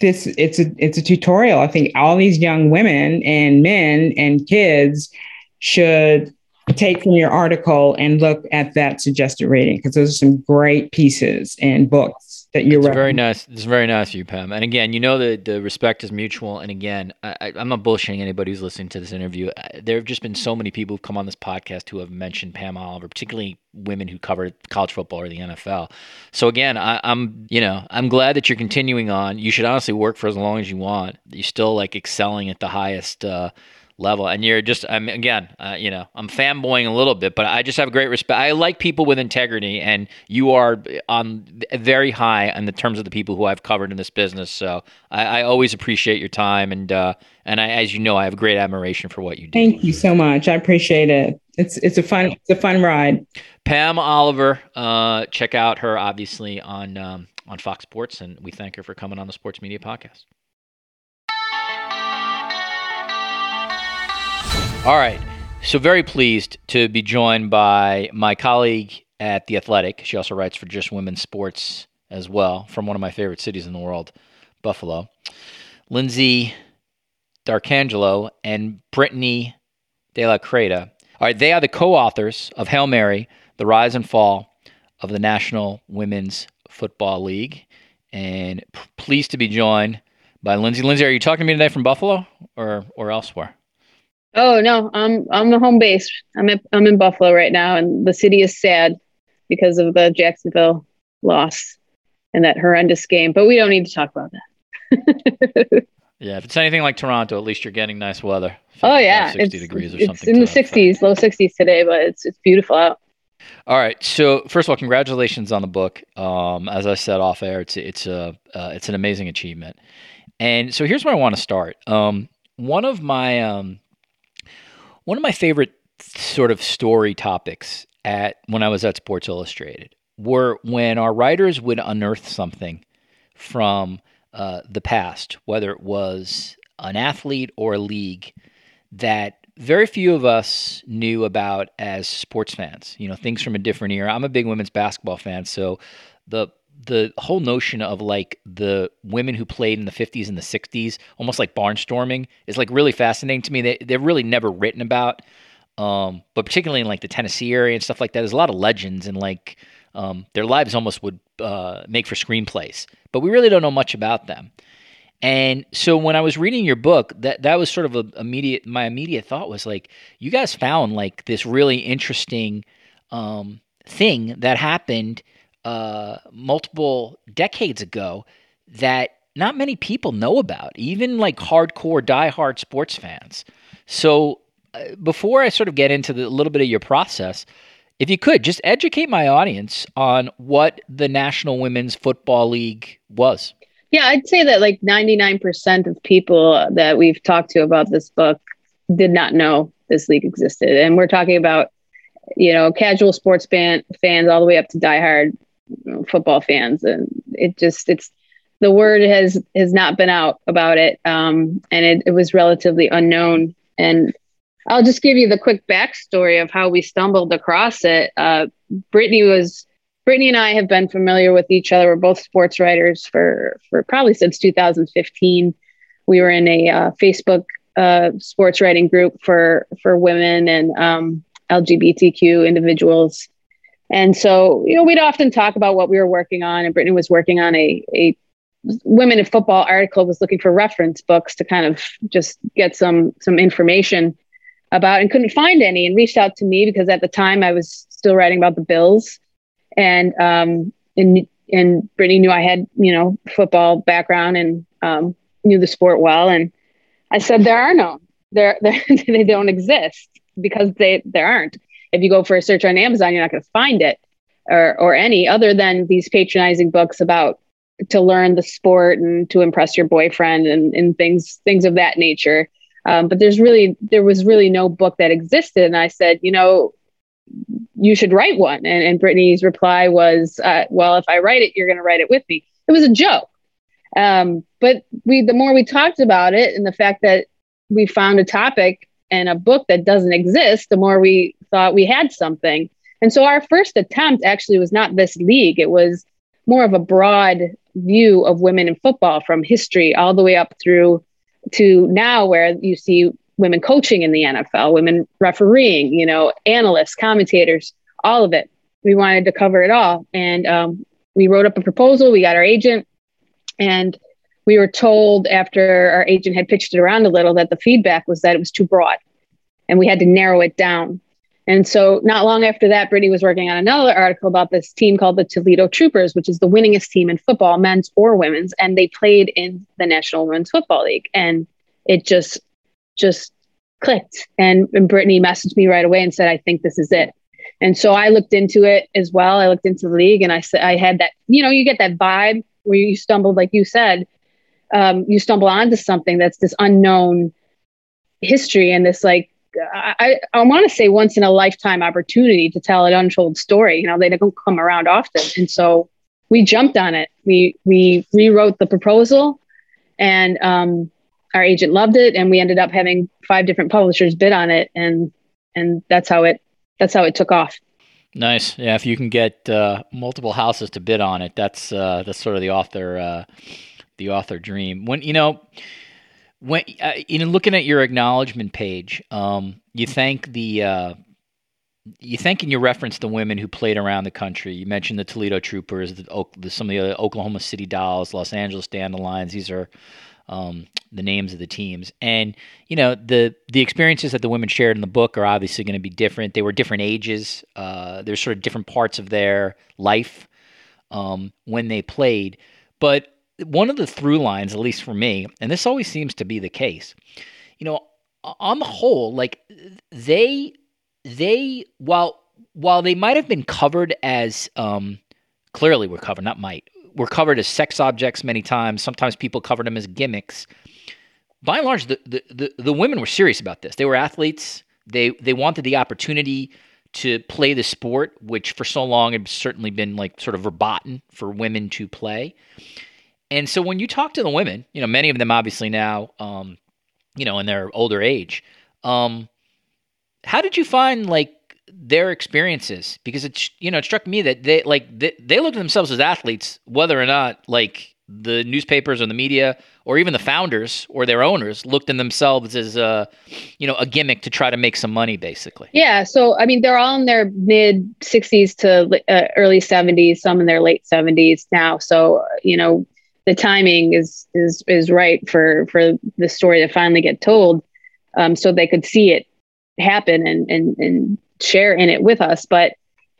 "This it's a it's a tutorial." I think all these young women and men and kids should take from your article and look at that suggested reading because those are some great pieces and books that you're it's very nice. It's very nice of you, Pam. And again, you know the the respect is mutual. And again, I, am not bullshitting anybody who's listening to this interview. There have just been so many people who've come on this podcast who have mentioned Pam Oliver, particularly women who cover college football or the NFL. So again, I, am you know I'm glad that you're continuing on. You should honestly work for as long as you want. You're still like excelling at the highest. Uh, level. And you're just, I'm again, uh, you know, I'm fanboying a little bit, but I just have great respect. I like people with integrity, and you are on very high in the terms of the people who I've covered in this business. So I, I always appreciate your time, and uh, and I, as you know, I have great admiration for what you do. Thank you so much. I appreciate it. It's it's a fun it's a fun ride. Pam Oliver, uh, check out her obviously on um, on Fox Sports, and we thank her for coming on the Sports Media Podcast. All right. So, very pleased to be joined by my colleague at The Athletic. She also writes for Just Women's Sports as well, from one of my favorite cities in the world, Buffalo. Lindsay D'Arcangelo and Britni de la Cretaz. All right, they are the co authors of Hail Mary, The Rise and Fall of the National Women's Football League. And p- pleased to be joined by Lindsay. Lindsay, are you talking to me today from Buffalo or, or elsewhere? Oh no, I'm I'm the home base. I'm at, I'm in Buffalo right now, and the city is sad because of the Jacksonville loss and that horrendous game. But we don't need to talk about that. [laughs] yeah, if it's anything like Toronto, at least you're getting nice weather. Oh yeah, 60 it's, degrees or it's something. in the 60s, low 60s today, but it's it's beautiful out. All right. So first of all, congratulations on the book. Um, as I said off air, it's it's a uh, it's an amazing achievement. And so here's where I want to start. Um, one of my um, one of my favorite sort of story topics at when I was at Sports Illustrated were when our writers would unearth something from uh, the past, whether it was an athlete or a league that very few of us knew about as sports fans. You know, things from a different era. I'm a big women's basketball fan, so the the whole notion of like the women who played in the 50s and the 60s, almost like barnstorming, is like really fascinating to me. They they're really never written about, um, but particularly in like the Tennessee area and stuff like that. There's a lot of legends and like um, their lives almost would uh, make for screenplays, but we really don't know much about them. And so when I was reading your book, that that was sort of a immediate. My immediate thought was like, you guys found like this really interesting um, thing that happened uh, multiple decades ago that not many people know about, even like hardcore, diehard sports fans. So, uh, before I sort of get into a little bit of your process, if you could just educate my audience on what the National Women's Football League was. Yeah, I'd say that like 99% of people that we've talked to about this book did not know this league existed. And we're talking about, you know, casual sports fan, fans all the way up to diehard football fans, and it just it's the word has has not been out about it, um, and it, it was relatively unknown. And I'll just give you the quick backstory of how we stumbled across it. Uh, Britni was Britni and I have been familiar with each other. We're both sports writers for for probably since 2015. We were in a uh, Facebook uh, sports writing group for for women and um, LGBTQ individuals, and so, you know, we'd often talk about what we were working on, and Britni was working on a, a women in football article was looking for reference books to kind of just get some some information about and couldn't find any and reached out to me because at the time I was still writing about the Bills. And um and and Britni knew I had you know football background and um, knew the sport well. And I said there are no there [laughs] they don't exist because they there aren't if you go for a search on Amazon you're not going to find it or or any other than these patronizing books about to learn the sport and to impress your boyfriend and, and things things of that nature. Um, but there's really there was really no book that existed. And i said you know you should write one. And, and Britni's reply was uh, well if i write it you're going to write it with me. It was a joke. Um, but we the more we talked about it and the fact that we found a topic and a book that doesn't exist the more we thought we had something and so our first attempt actually was not this league it was more of a broad view of women in football from history all the way up through to now where you see women coaching in the NFL, women refereeing, you know, analysts, commentators, all of it. We wanted to cover it all. And um, we wrote up a proposal, we got our agent, and we were told after our agent had pitched it around a little that the feedback was that it was too broad and we had to narrow it down. And so, not long after that, Britni was working on another article about this team called the Toledo Troopers, which is the winningest team in football, men's or women's, and they played in the National Women's Football League. And it just, just clicked. And, and Britni messaged me right away and said, "I think this is it." And so I looked into it as well. I looked into the league, and I said, I had that, you know, you get that vibe where you stumbled, like you said, um, you stumble onto something that's this unknown history and this like I, I want to say once in a lifetime opportunity to tell an untold story. You know, they don't come around often. And so we jumped on it. We we rewrote the proposal and um, our agent loved it and we ended up having five different publishers bid on it and and that's how it that's how it took off. Nice. Yeah, if you can get uh, multiple houses to bid on it, that's uh, that's sort of the author uh, the author dream. When you know when uh, in looking at your acknowledgement page, um, you thank the uh, you thank and you reference the women who played around the country. You mentioned the Toledo Troopers, the, the, some of the Oklahoma City Dolls, Los Angeles Dandelions. These are um, the names of the teams, and you know the the experiences that the women shared in the book are obviously going to be different. They were different ages. Uh, there's sort of different parts of their life um, when they played, but one of the through lines, at least for me, and this always seems to be the case, you know, on the whole, like they they while while they might have been covered as um, clearly were covered, not might were covered as sex objects many times. Sometimes people covered them as gimmicks. By and large, the, the, the, the women were serious about this. They were athletes. They they wanted the opportunity to play the sport, which for so long had certainly been like sort of verboten for women to play. And so when you talk to the women, you know, many of them obviously now, um, you know, in their older age, um, how did you find like their experiences? Because it's you know, it struck me that they like they, they looked at themselves as athletes, whether or not like the newspapers or the media or even the founders or their owners looked in themselves as a you know a gimmick to try to make some money basically yeah so i mean they're all in their mid 60s to uh, early 70s some in their late 70s now so you know the timing is is is right for for the story to finally get told, um, so they could see it happen and and and share in it with us. But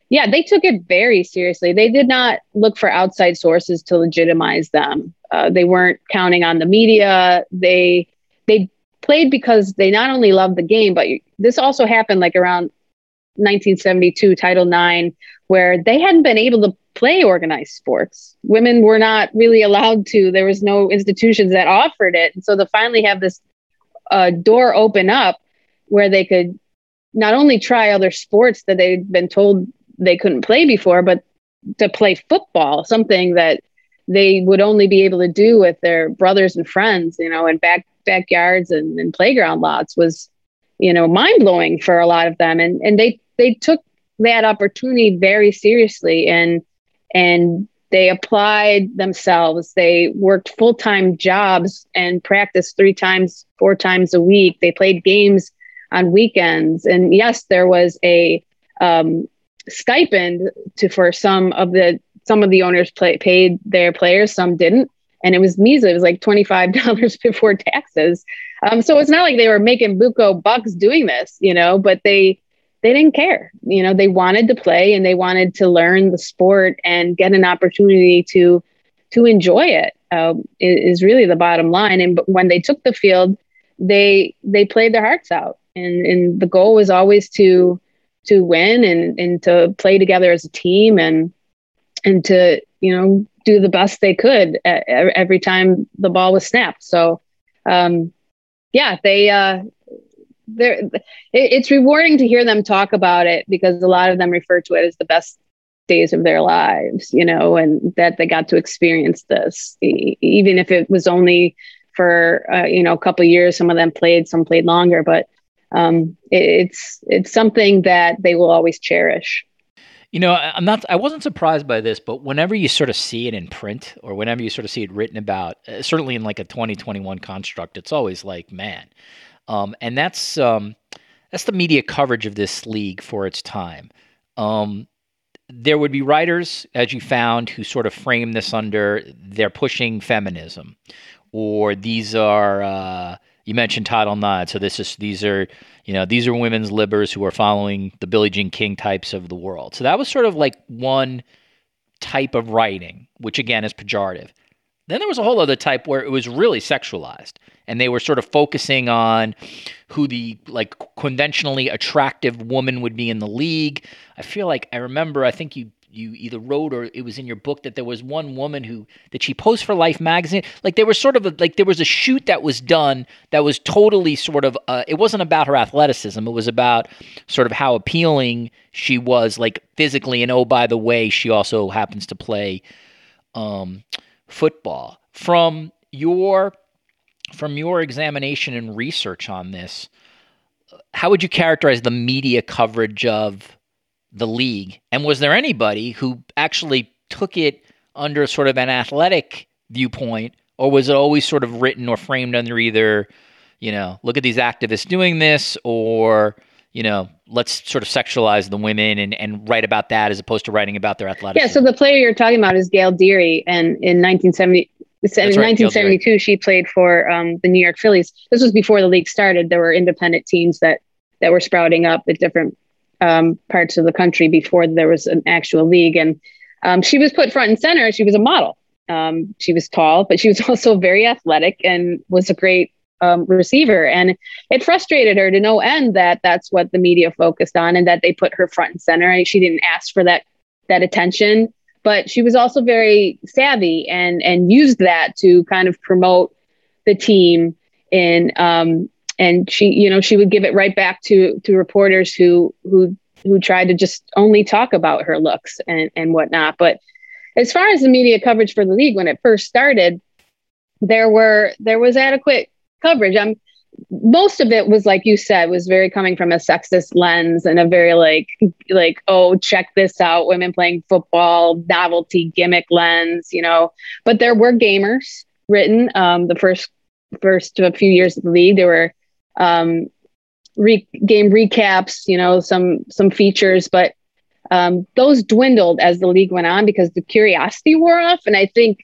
yeah, they took it very seriously. They did not look for outside sources to legitimize them. Uh, they weren't counting on the media. They they played because they not only loved the game, but this also happened like around 1972, Title IX, where they hadn't been able to play organized sports. Women were not really allowed to. There was no institutions that offered it. And so to finally have this uh, door open up where they could not only try other sports that they'd been told they couldn't play before, but to play football, something that they would only be able to do with their brothers and friends, you know, in back backyards and, and playground lots was, you know, mind blowing for a lot of them. And and they they took that opportunity very seriously and and they applied themselves. They worked full time jobs and practiced three times, four times a week. They played games on weekends. And yes, there was a um, stipend to for some of the some of the owners play, paid their players, some didn't. and it was measly. It was like twenty five [laughs] dollars before taxes. Um, so it's not like they were making buco bucks doing this, you know, but they they didn't care. You know, they wanted to play and they wanted to learn the sport and get an opportunity to to enjoy it. Um, is really the bottom line. And when they took the field, they they played their hearts out, and and the goal was always to to win and and to play together as a team and and to you know do the best they could every time the ball was snapped. So, um, yeah, they uh, they're it, it's rewarding to hear them talk about it because a lot of them refer to it as the best days of their lives, you know, and that they got to experience this, even if it was only for uh, you know a couple years. Some of them played, some played longer, but um, it, it's it's something that they will always cherish. You know, I'm not. I wasn't surprised by this, but whenever you sort of see it in print, or whenever you sort of see it written about, uh, certainly in like a 2021 construct, it's always like, man, um, and that's um, that's the media coverage of this league for its time. Um, there would be writers, as you found, who sort of frame this under they're pushing feminism, or these are uh, you mentioned Title IX, so this is these are you know, these are women's libbers who are following the Billie Jean King types of the world. So that was sort of like one type of writing, which again is pejorative. Then there was a whole other type where it was really sexualized, and they were sort of focusing on who the like conventionally attractive woman would be in the league. I feel like I remember. I think you you either wrote or it was in your book that there was one woman who that she posed for Life magazine. Like there was sort of a, like there was a shoot that was done that was totally sort of uh, it wasn't about her athleticism. It was about sort of how appealing she was like physically and oh by the way she also happens to play um, football. From your from your examination and research on this, how would you characterize the media coverage of the league? And was there anybody who actually took it under sort of an athletic viewpoint, or was it always sort of written or framed under either, you know, look at these activists doing this, or you know, let's sort of sexualize the women and, and write about that as opposed to writing about their athleticism. Yeah, so the player you're talking about is Gail Deary, and in 1970, in right, 1972, she played for um, the New York Fillies. This was before the league started. There were independent teams that that were sprouting up at different um, parts of the country before there was an actual league. And um, she was put front and center. She was a model. Um, she was tall, but she was [laughs] also very athletic and was a great um, receiver. And it frustrated her to no end that that's what the media focused on and that they put her front and center. She didn't ask for that that attention, but she was also very savvy and and used that to kind of promote the team in um, and she you know she would give it right back to to reporters who who who tried to just only talk about her looks and and whatnot but as far as the media coverage for the league when it first started there were there was adequate coverage. I'm most of it was like you said was very coming from a sexist lens and a very like like oh check this out women playing football novelty gimmick lens you know. But there were gamers written um, the first first a few years of the league. There were um, re- game recaps, you know, some some features, but um, those dwindled as the league went on because the curiosity wore off. And I think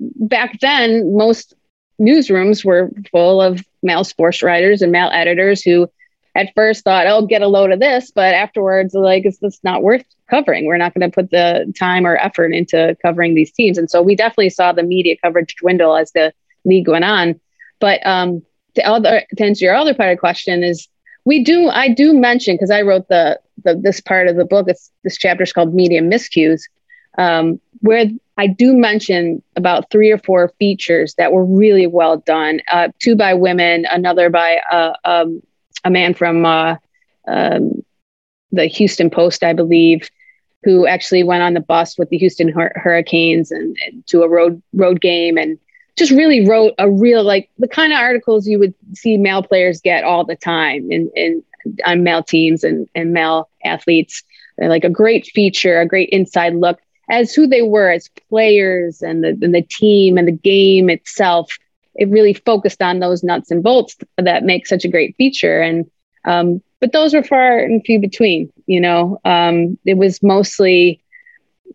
back then, most newsrooms were full of male sports writers and male editors who at first thought, oh, get a load of this, but afterwards, like, it's just not worth covering. We're not going to put the time or effort into covering these teams. And so we definitely saw the media coverage dwindle as the league went on. But um, to other to answer your other part of the question is we do I do mention because I wrote the, the this part of the book. It's this chapter is called Media Miscues, um, where I do mention about three or four features that were really well done. Uh, two by women, another by uh, um, a man from uh, um, the Houston Post, I believe, who actually went on the bus with the Houston Hur- Hurricanes and, and to a road road game and just really wrote a real like the kind of articles you would see male players get all the time in, in on male teams and, and male athletes. Like a great feature, a great inside look as who they were as players and the, and the team and the game itself. It really focused on those nuts and bolts that make such a great feature. And um, but those were far and few between. You know, um, it was mostly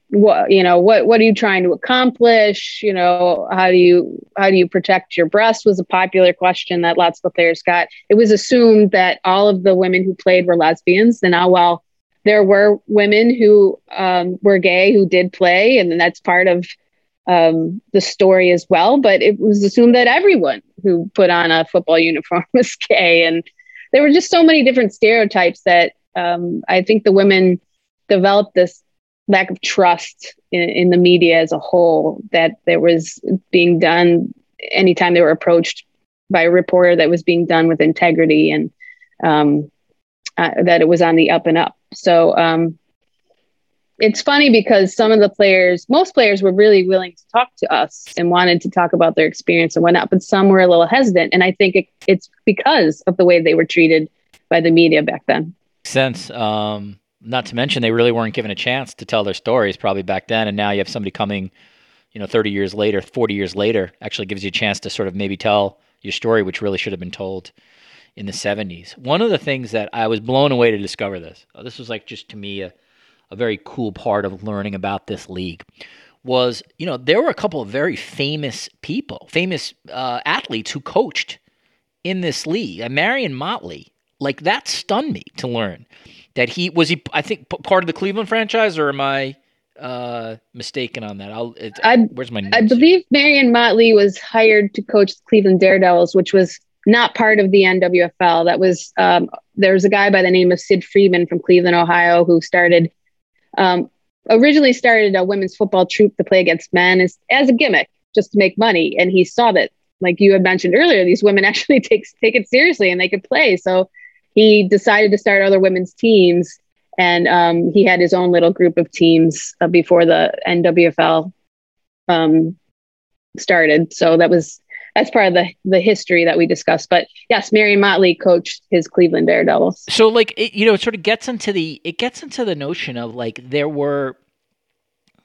what you know what what are you trying to accomplish you know how do you how do you protect your breast was a popular question that lots of players got it was assumed that all of the women who played were lesbians and now while there were women who um, were gay who did play and that's part of um, the story as well but it was assumed that everyone who put on a football [laughs] uniform was gay and there were just so many different stereotypes that um, i think the women developed this lack of trust in, in the media as a whole that there was being done anytime they were approached by a reporter that was being done with integrity and um, uh, that it was on the up and up. So um, it's funny because some of the players, most players were really willing to talk to us and wanted to talk about their experience and whatnot, but some were a little hesitant. And I think it, it's because of the way they were treated by the media back then. Sense. Um, not to mention they really weren't given a chance to tell their stories probably back then and now you have somebody coming you know 30 years later 40 years later actually gives you a chance to sort of maybe tell your story which really should have been told in the 70s one of the things that i was blown away to discover this uh, this was like just to me a, a very cool part of learning about this league was you know there were a couple of very famous people famous uh, athletes who coached in this league uh, marion motley like that stunned me to learn that he was he I think part of the Cleveland franchise or am I uh, mistaken on that? I'll I, where's my notes? I believe Marion Motley was hired to coach the Cleveland Daredevils, which was not part of the NWFL. That was um, there was a guy by the name of Sid Friedman from Cleveland, Ohio, who started um, originally started a women's football troop to play against men as, as a gimmick, just to make money. And he saw that, like you had mentioned earlier, these women [laughs] actually take take it seriously and they could play. So he decided to start other women's teams and um, he had his own little group of teams uh, before the NWFL um, started. So that was that's part of the the history that we discussed. But yes, Marion Motley coached his Cleveland Daredevils. So like it, you know, it sort of gets into the it gets into the notion of like there were,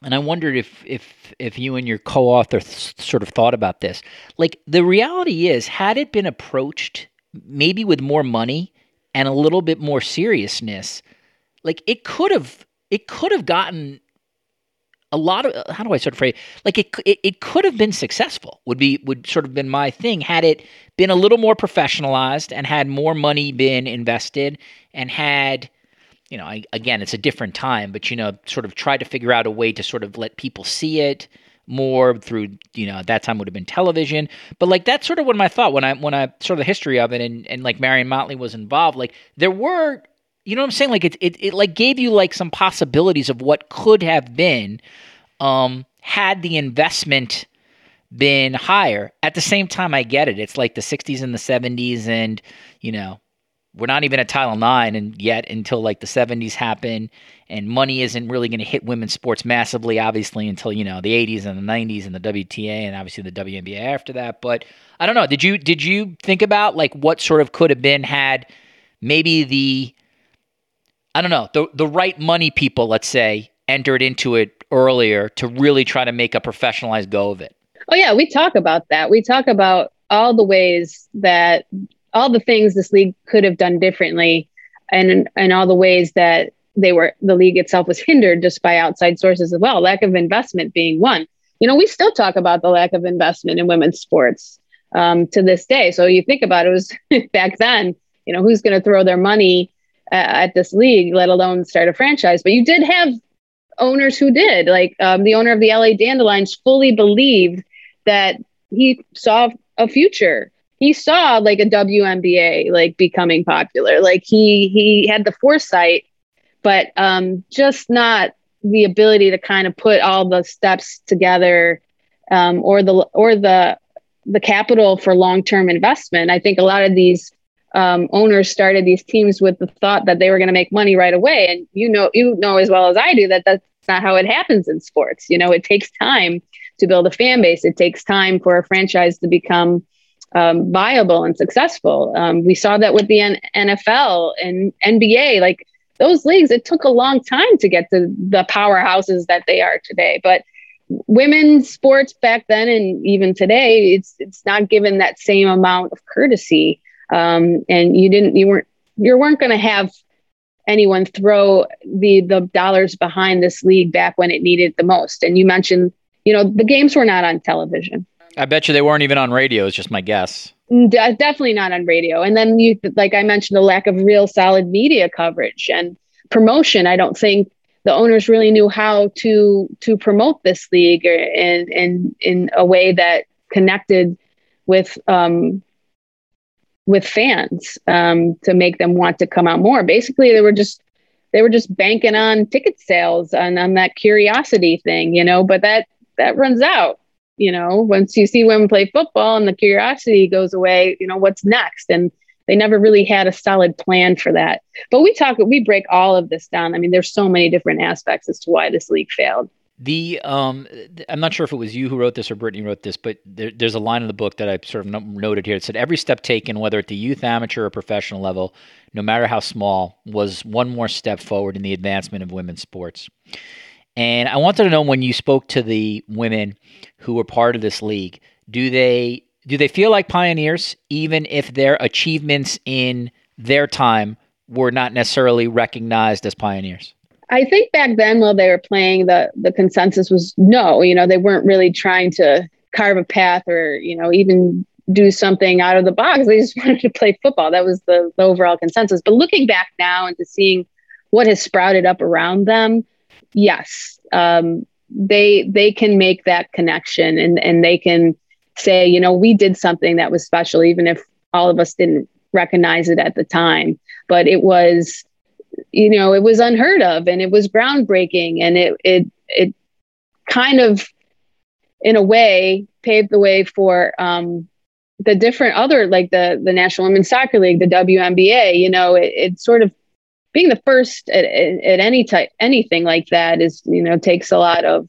and I wondered if if if you and your co-author th- sort of thought about this. Like the reality is, had it been approached maybe with more money and a little bit more seriousness, like it could have it could have gotten a lot of how do I sort of phrase like it, it it could have been successful would be would sort of been my thing had it been a little more professionalized and had more money been invested and had you know I, again it's a different time but you know sort of tried to figure out a way to sort of let people see it more through you know that time would have been television. But like that's sort of what my thought when i when i saw the history of it and and like marion motley was involved like there were you know what i'm saying? Like it it, it like gave you like some possibilities of what could have been um had the investment been higher. At the same time i get it. It's like the 60s and the 70s and you know we're not even at Title IX and yet until like the 70s happen and money isn't really going to hit women's sports massively obviously until you know the 80s and the 90s and the WTA and obviously the WNBA after that. But I don't know. Did you did you think about like what sort of could have been had maybe the I don't know the the right money people let's say entered into it earlier to really try to make a professionalized go of it. Oh yeah we talk about that. We talk about all the ways that all the things this league could have done differently and and all the ways that they were the league itself was [laughs] hindered just by outside sources as well. Lack of investment being one. You know we still talk about the lack of investment in women's sports um, to this day. So you think about it, it was [laughs] back then you know who's going to throw their money uh, at this league let alone start a franchise but you did have owners who did like um, the owner of the la dandelions fully believed that he saw a future he saw like a WNBA like becoming popular. Like he he had the foresight, but um, just not the ability to kind of put all the steps together, um, or the or the the capital for long term investment. I think a lot of these um, owners started these teams with the thought that they were going to make money right away, and you know you know as well as I do that that's not how it happens in sports. You know, it takes time to build a fan base. It takes time for a franchise to become um, viable and successful. Um, we saw that with the N- NFL and NBA. Like those leagues, it took a long time to get to the powerhouses that they are today. But women's sports back then and even today, it's it's not given that same amount of courtesy. Um, and you didn't, you weren't, you weren't going to have anyone throw the the dollars behind this league back when it needed the most. And you mentioned, you know, the games were not on television. I bet you they weren't even on radio. It's just my guess. De- definitely not on radio. And then you, like I mentioned, the lack of real solid media coverage and promotion. I don't think the owners really knew how to to promote this league in in in a way that connected with um, with fans um, to make them want to come out more. Basically, they were just they were just banking on ticket sales and on that curiosity thing, you know. But that that runs out, you know. Once you see women play football and the curiosity goes away, you know what's next, and they never really had a solid plan for that. But we talk, we break all of this down. I mean, there's so many different aspects as to why this league failed. The um, I'm not sure if it was you who wrote this or Britni wrote this, but there, there's a line in the book that I sort of noted here. It said every step taken, whether at the youth, amateur, or professional level, no matter how small, was one more step forward in the advancement of women's sports. And I wanted to know when you spoke to the women who were part of this league, do they do they feel like pioneers even if their achievements in their time were not necessarily recognized as pioneers? I think back then while they were playing, the the consensus was no. You know, they weren't really trying to carve a path or you know even do something out of the box. They just [laughs] wanted to play football. That was the, the overall consensus. But looking back now into seeing what has sprouted up around them, yes, um, they they can make that connection and and they can say, you know, we did something that was special, even if all of us didn't recognize it at the time. But it was you know it was unheard of and it was groundbreaking and it it it kind of in a way paved the way for um, the different other like the the National Women's Soccer League, the WNBA. You know, it, it's sort of being the first at, at any type anything like that is you know takes a lot of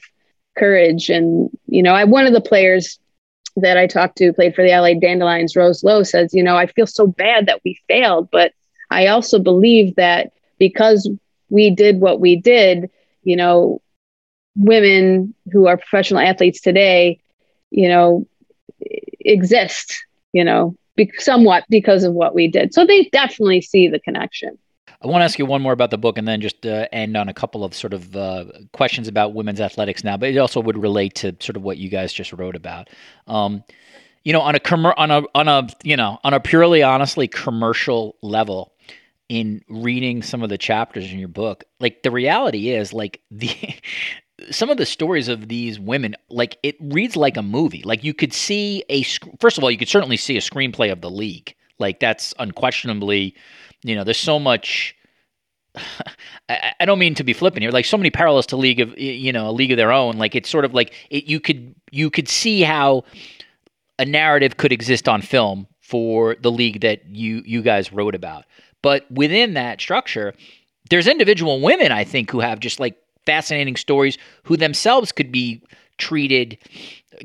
courage and you know I one of the players that I talked to played for the LA Dandelions, Rose Lowe says, you know, I feel so bad that we failed, but I also believe that because we did what we did, you know, women who are professional athletes today, you know, exist, you know, be- somewhat because of what we did. So they definitely see the connection. I want to ask you one more about the book and then just uh, end on a couple of sort of uh, questions about women's athletics now, but it also would relate to sort of what you guys just wrote about. Um, you know, on a com- on a on a you know on a purely honestly commercial level, in reading some of the chapters in your book, like the reality is like the [laughs] some of the stories of these women, like it reads like a movie. Like you could see a first of all, you could certainly see a screenplay of the league. Like that's unquestionably, you know, there's so much. [laughs] I, don't mean to be flippant here. Like so many parallels to League of you know a League of Their Own. Like it's sort of like it, you could you could see how a narrative could exist on film for the league that you you guys wrote about. But within that structure, there's individual women, I think, who have just like fascinating stories who themselves could be treated,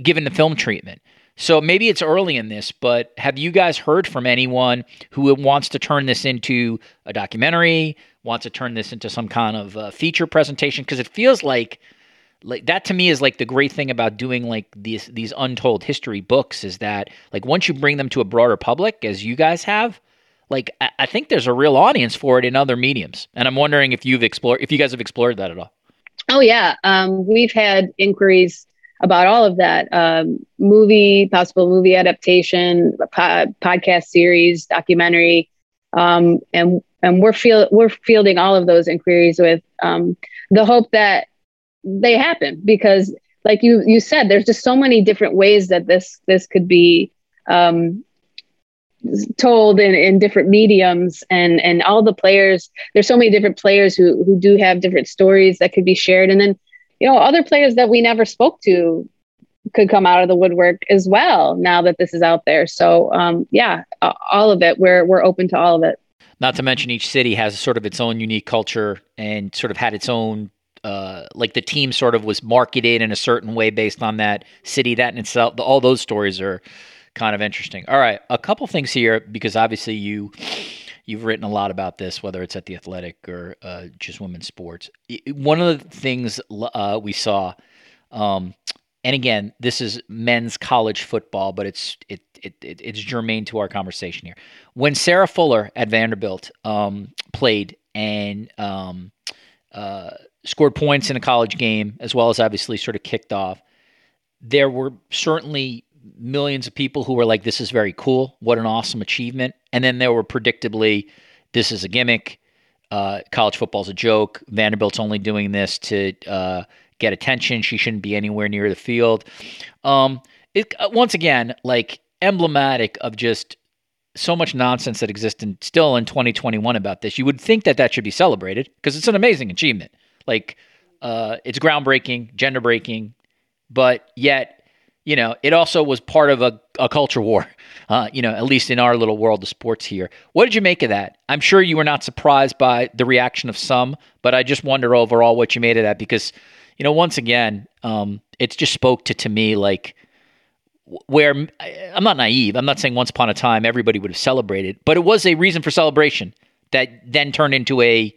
given the film treatment. So maybe it's early in this, but have you guys heard from anyone who wants to turn this into a documentary, wants to turn this into some kind of feature presentation? Because it feels like like that to me is like the great thing about doing like these these untold history books is that like once you bring them to a broader public as you guys have like I think there's a real audience for it in other mediums, and I'm wondering if you've explored, if you guys have explored that at all. Oh yeah, um, we've had inquiries about all of that. Um, movie, possible movie adaptation, po- podcast series, documentary, um, and and we're feel we're fielding all of those inquiries with um, the hope that they happen because, like you you said, there's just so many different ways that this this could be um, told in, in different mediums and and all the players there's so many different players who who do have different stories that could be shared. And then you know other players that we never spoke to could come out of the woodwork as well now that this is out there. So um, yeah all of it we're we're open to all of it. Not to mention each city has sort of its own unique culture and sort of had its own uh, like the team sort of was marketed in a certain way based on that city. That in itself all those stories are kind of interesting. All right, a couple things here because obviously you you've written a lot about this, whether it's at the Athletic or uh, just women's sports. One of the things uh, we saw, um, and again, this is men's college football, but it's it, it, it, it's germane to our conversation here. When Sarah Fuller at Vanderbilt um, played and um, uh, scored points in a college game, as well as obviously sort of kicked off. There were certainly millions of people who were like, "This is very cool. What an awesome achievement!" And then there were predictably, "This is a gimmick. Uh, college football's a joke. Vanderbilt's only doing this to uh, get attention. She shouldn't be anywhere near the field." Um, it, uh, once again, like emblematic of just so much nonsense that exists in, still in 2021 about this. You would think that that should be celebrated because it's an amazing achievement. Like, uh, it's groundbreaking, gender breaking, but yet, you know, it also was part of a, a culture war, [laughs] uh, you know, at least in our little world of sports here. What did you make of that? I'm sure you were not surprised by the reaction of some, but I just wonder overall what you made of that because, you know, once again, um, it just spoke to, to me like, where I'm not naive. I'm not saying once upon a time everybody would have celebrated, but it was a reason for celebration that then turned into a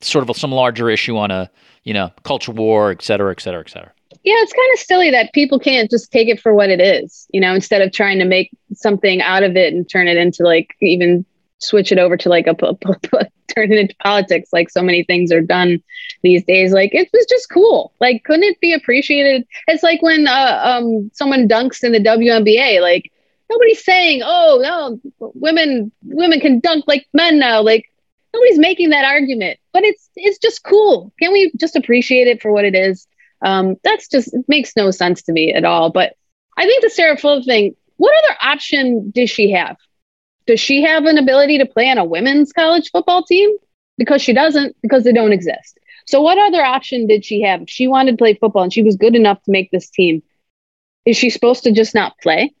sort of a, some larger issue on a you know culture war, et cetera, et cetera, et cetera. Yeah, it's kind of silly that people can't just take it for what it is, you know, instead of trying to make something out of it and turn it into like even switch it over to like a [laughs] turn it into politics like so many things are done these days. Like it was just cool. Like couldn't it be appreciated? It's like when uh, um someone dunks in the WNBA like nobody's saying oh no women women can dunk like men now. Like nobody's making that argument but it's it's just cool. Can we just appreciate it for what it is um that's just makes no sense to me at all but i think the sarah fuller thing what other option does she have does she have an ability to play on a women's college football team? Because she doesn't, because they don't exist. So, what other option did she have? If she wanted to play football and she was good enough to make this team, is she supposed to just not play?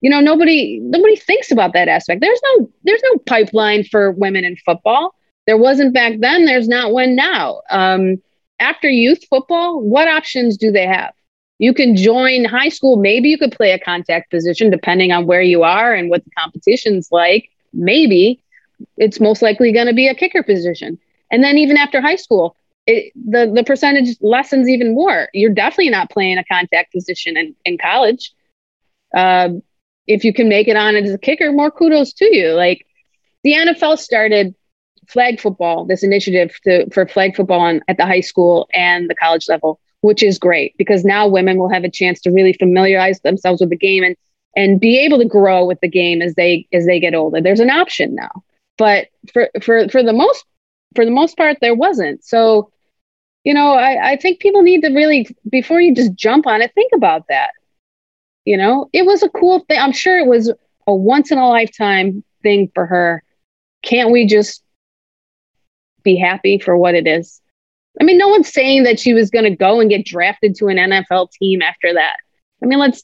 You know, nobody nobody thinks about that aspect. There's no there's no pipeline for women in football. There wasn't back then. There's not one now. Um, after youth football, what options do they have? You can join high school. Maybe you could play a contact position depending on where you are and what the competition's like. Maybe it's most likely going to be a kicker position. And then even after high school, it, the the percentage lessens even more. You're definitely not playing a contact position in, in college. Uh, if you can make it on as a kicker, more kudos to you. Like the NFL started flag football, this initiative to, for flag football on, at the high school and the college level which is great because now women will have a chance to really familiarize themselves with the game and and be able to grow with the game as they as they get older. There's an option now. But for for for the most for the most part there wasn't. So, you know, I, I think people need to really before you just jump on it, think about that. You know, it was a cool thing. I'm sure it was a once in a lifetime thing for her. Can't we just be happy for what it is? I mean, no one's saying that she was going to go and get drafted to an NFL team after that. I mean, let's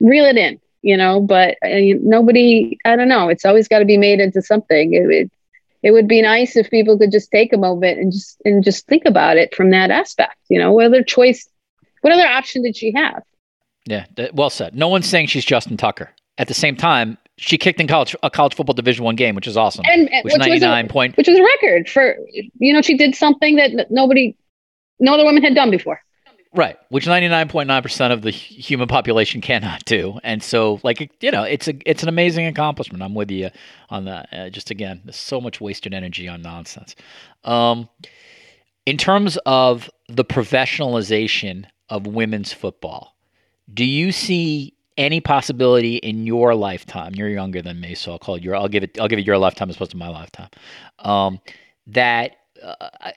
reel it in, you know, but uh, nobody, I don't know, it's always got to be made into something. It, it, it would be nice if people could just take a moment and just and just think about it from that aspect. You know, what other choice, what other option did she have? Yeah, well said. No one's saying she's Justin Tucker. At the same time, she kicked in college a college football Division One game, which is awesome. And, which, which ninety nine point, which was a record for you know she did something that nobody, no other woman had done before. Right, which ninety nine point nine percent of the human population cannot do, and so like you know it's a it's an amazing accomplishment. I'm with you on that. Uh, just again, there's so much wasted energy on nonsense. Um, in terms of the professionalization of women's football, do you see any possibility in your lifetime, you're younger than me, so I'll call it your. I'll give it. I'll give it your lifetime as opposed to my lifetime. Um, that uh, I,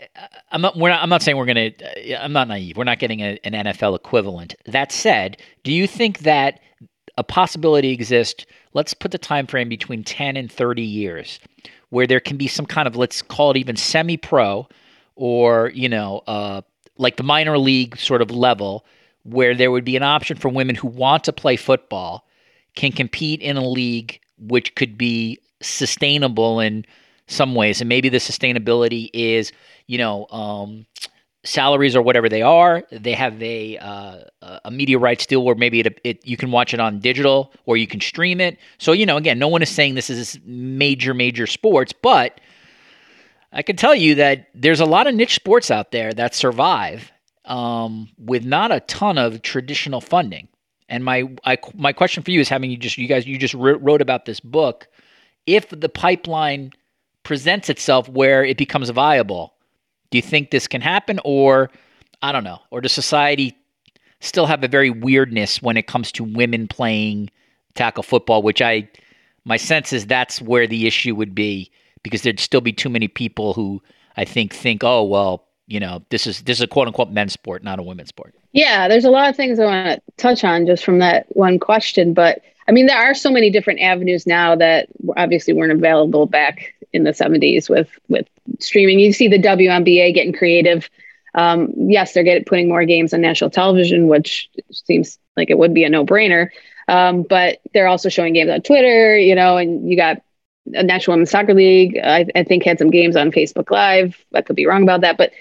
am not. We're not. I'm not saying we're gonna. Uh, I'm not naive. We're not getting a, an NFL equivalent. That said, do you think that a possibility exists? Let's put the time frame between 10 and 30 years, where there can be some kind of let's call it even semi-pro, or you know, uh, like the minor league sort of level where there would be an option for women who want to play football can compete in a league which could be sustainable in some ways. And maybe the sustainability is, you know, um, salaries or whatever they are. They have a uh, a media rights deal where maybe it, it you can watch it on digital or you can stream it. So you know, again, no one is saying this is major major sports, but I can tell you that there's a lot of niche sports out there that survive um, with not a ton of traditional funding. And my I, my question for you is having you just you guys you just wrote about this book. If the pipeline presents itself where it becomes viable. Do you think this can happen, or I don't know, or does society still have a very weirdness when it comes to women playing tackle football? Which I, my sense is that's where the issue would be because there'd still be too many people who I think think, oh well, you know, this is this is a quote unquote men's sport, not a women's sport. Yeah, there's a lot of things I want to touch on just from that one question, but I mean, there are so many different avenues now that obviously weren't available back in the 70s with with streaming. You see the WNBA getting creative. Um, yes, they're getting putting more games on national television, which seems like it would be a no brainer. Um, but they're also showing games on Twitter, you know, and you got a National Women's Soccer League. I, I think had some games on Facebook Live. I could be wrong about that, but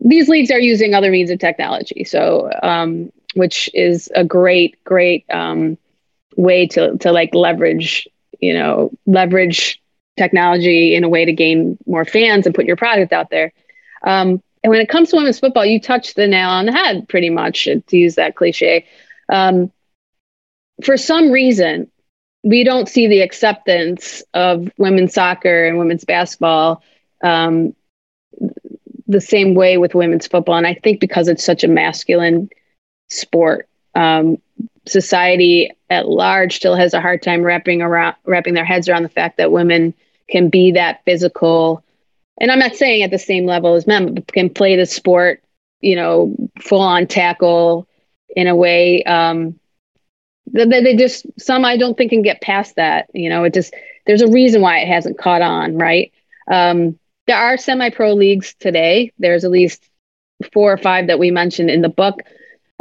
these leagues are using other means of technology. So, um, which is a great, great um, way to to like leverage, you know, leverage technology in a way to gain more fans and put your product out there. Um, and when it comes to women's football, you touched the nail on the head, pretty much, to use that cliche. Um, for some reason, we don't see the acceptance of women's soccer and women's basketball um, the same way with women's football. And I think because it's such a masculine sport, um, society at large still has a hard time wrapping around wrapping their heads around the fact that women can be that physical. And I'm not saying at the same level as men, but can play the sport, you know, full on tackle in a way um, that they just some I don't think can get past that. You know, it just there's a reason why it hasn't caught on, right? Um, there are semi-pro leagues today. There's at least four or five that we mentioned in the book.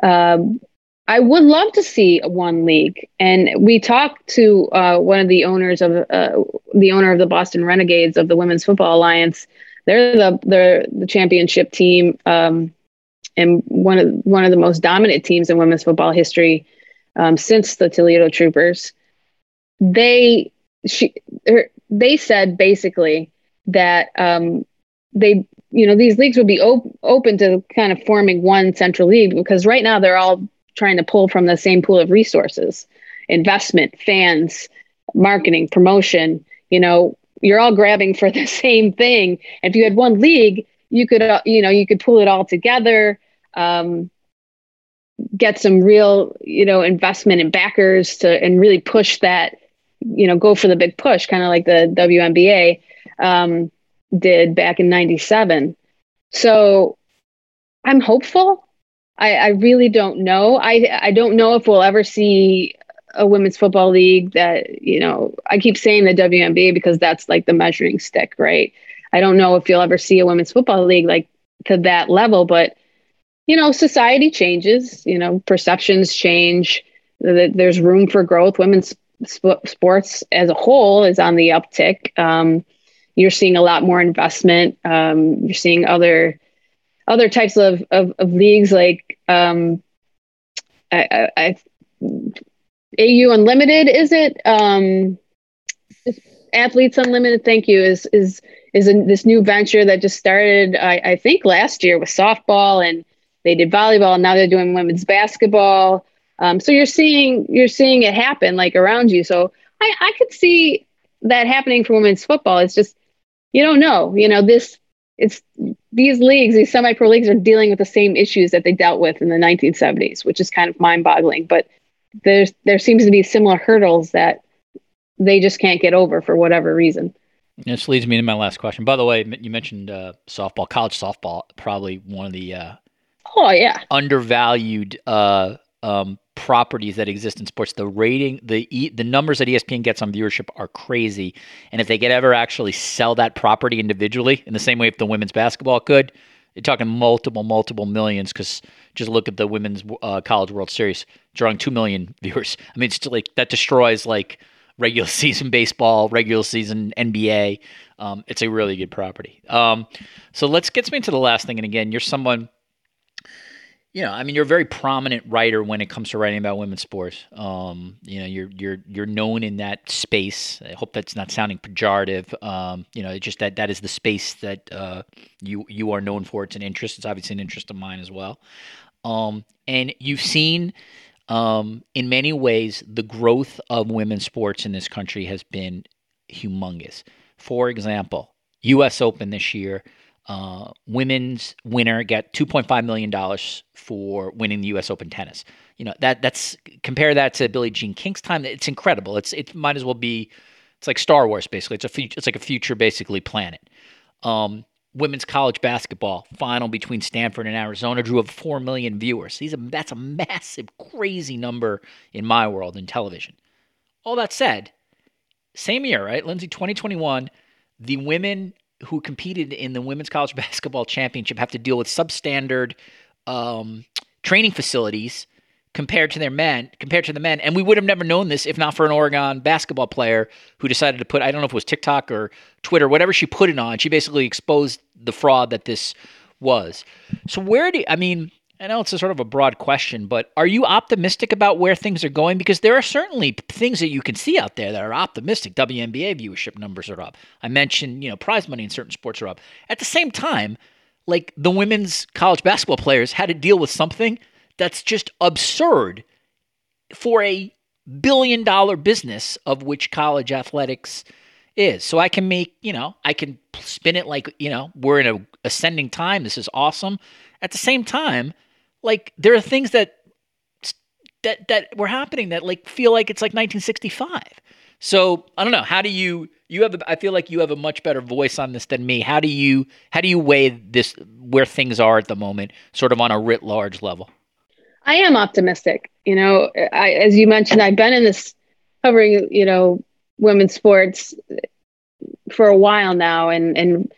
Um, I would love to see one league, and we talked to uh, one of the owners of uh, the owner of the Boston Renegades of the Women's Football Alliance. They're the they're the championship team, um, and one of one of the most dominant teams in women's football history um, since the Toledo Troopers. They she er, they said basically that um, they you know these leagues would be op- open to kind of forming one central league because right now they're all trying to pull from the same pool of resources investment fans marketing promotion you know you're all grabbing for [laughs] the same thing. If you had one league you could uh, you know you could pull it all together um, get some real you know investment and backers to and really push that you know go for the big push kind of like the WNBA um, did back in 97 so i'm hopeful I, I really don't know. I I don't know if we'll ever see a women's football league that you know. I keep saying the WNBA because that's like the measuring stick, right? I don't know if you'll ever see a women's football league like to that level, but you know, society changes. You know, perceptions change. There's room for growth. Women's sp- sports as a whole is on the uptick. Um, you're seeing a lot more investment. Um, you're seeing other other types of, of, of leagues like um, I, I, I, AU Unlimited is it? Um, Athletes Unlimited, thank you, is is is this new venture that just started I, I think last year with softball and they did volleyball and now they're doing women's basketball. Um, so you're seeing you're seeing it happen like around you. So I, I could see that happening for women's football. It's just you don't know. You know this it's these leagues, these semi-pro leagues, are dealing with the same issues that they dealt with in the 1970s, which is kind of mind-boggling. But there's there seems to be similar hurdles that they just can't get over for whatever reason. This leads me to my last question. By the way, you mentioned uh, softball, college softball, probably one of the uh, oh yeah undervalued uh, um, properties that exist in sports. The rating, the the numbers that ESPN gets on viewership are crazy. And if they could ever actually sell that property individually, in the same way if the women's basketball could, you're talking multiple, multiple millions. Because just look at the women's uh, college World Series, drawing two million [laughs] viewers. I mean, it's like that destroys like regular [laughs] season baseball, regular season NBA. Um, it's a really good property. Um, so let's get me to the last thing. And again, you're someone you know, I mean, you're a very prominent writer when it comes to writing about women's sports. Um, you know, you're you're you're known in that space. I hope that's not sounding pejorative. Um, you know, just that that is the space that uh, you you are known for. It's an interest. It's obviously an interest of mine as well. Um, and you've seen, um, in many ways, the growth of women's sports in this country has been humongous. For example, U.S. Open this year. Uh, women's winner get 2.5 million dollars for winning the U.S. Open tennis. You know that that's compare that to Billie Jean King's time. It's incredible. It's it might as well be. It's like Star Wars basically. It's a future, it's like a future basically planet. Um, women's college basketball final between Stanford and Arizona drew over 4 million viewers. These are, that's a massive, crazy number in my world in television. All that said, same year, right? Lindsay, 2021, the women who competed in the women's college [laughs] basketball championship have to deal with substandard um, training facilities compared to their men, compared to the men. And we would have never known this if not for an Oregon basketball player who decided to put, I don't know if it was TikTok or Twitter, whatever she put it on. She basically exposed the fraud that this was. So where do I mean, I know it's a sort of a broad question, but are you optimistic about where things are going? Because there are certainly things that you can see out there that are optimistic. WNBA viewership numbers are up. I mentioned, you know, prize money in certain sports are up. At the same time, like the women's college basketball players had to deal with something that's just absurd for a billion dollar business of which college athletics is. So I can make, you know, I can spin it like, you know, we're in a ascending time. This is awesome. At the same time, like there are things that that that were happening that like feel like it's like 1965. So I don't know. How do you you have? A, I feel like you have a much better voice on this than me. How do you how do you weigh this where things are at the moment, sort of on a writ large level? I am optimistic. You know, I, as you mentioned, I've been in this covering, you know, women's sports for a while now, and and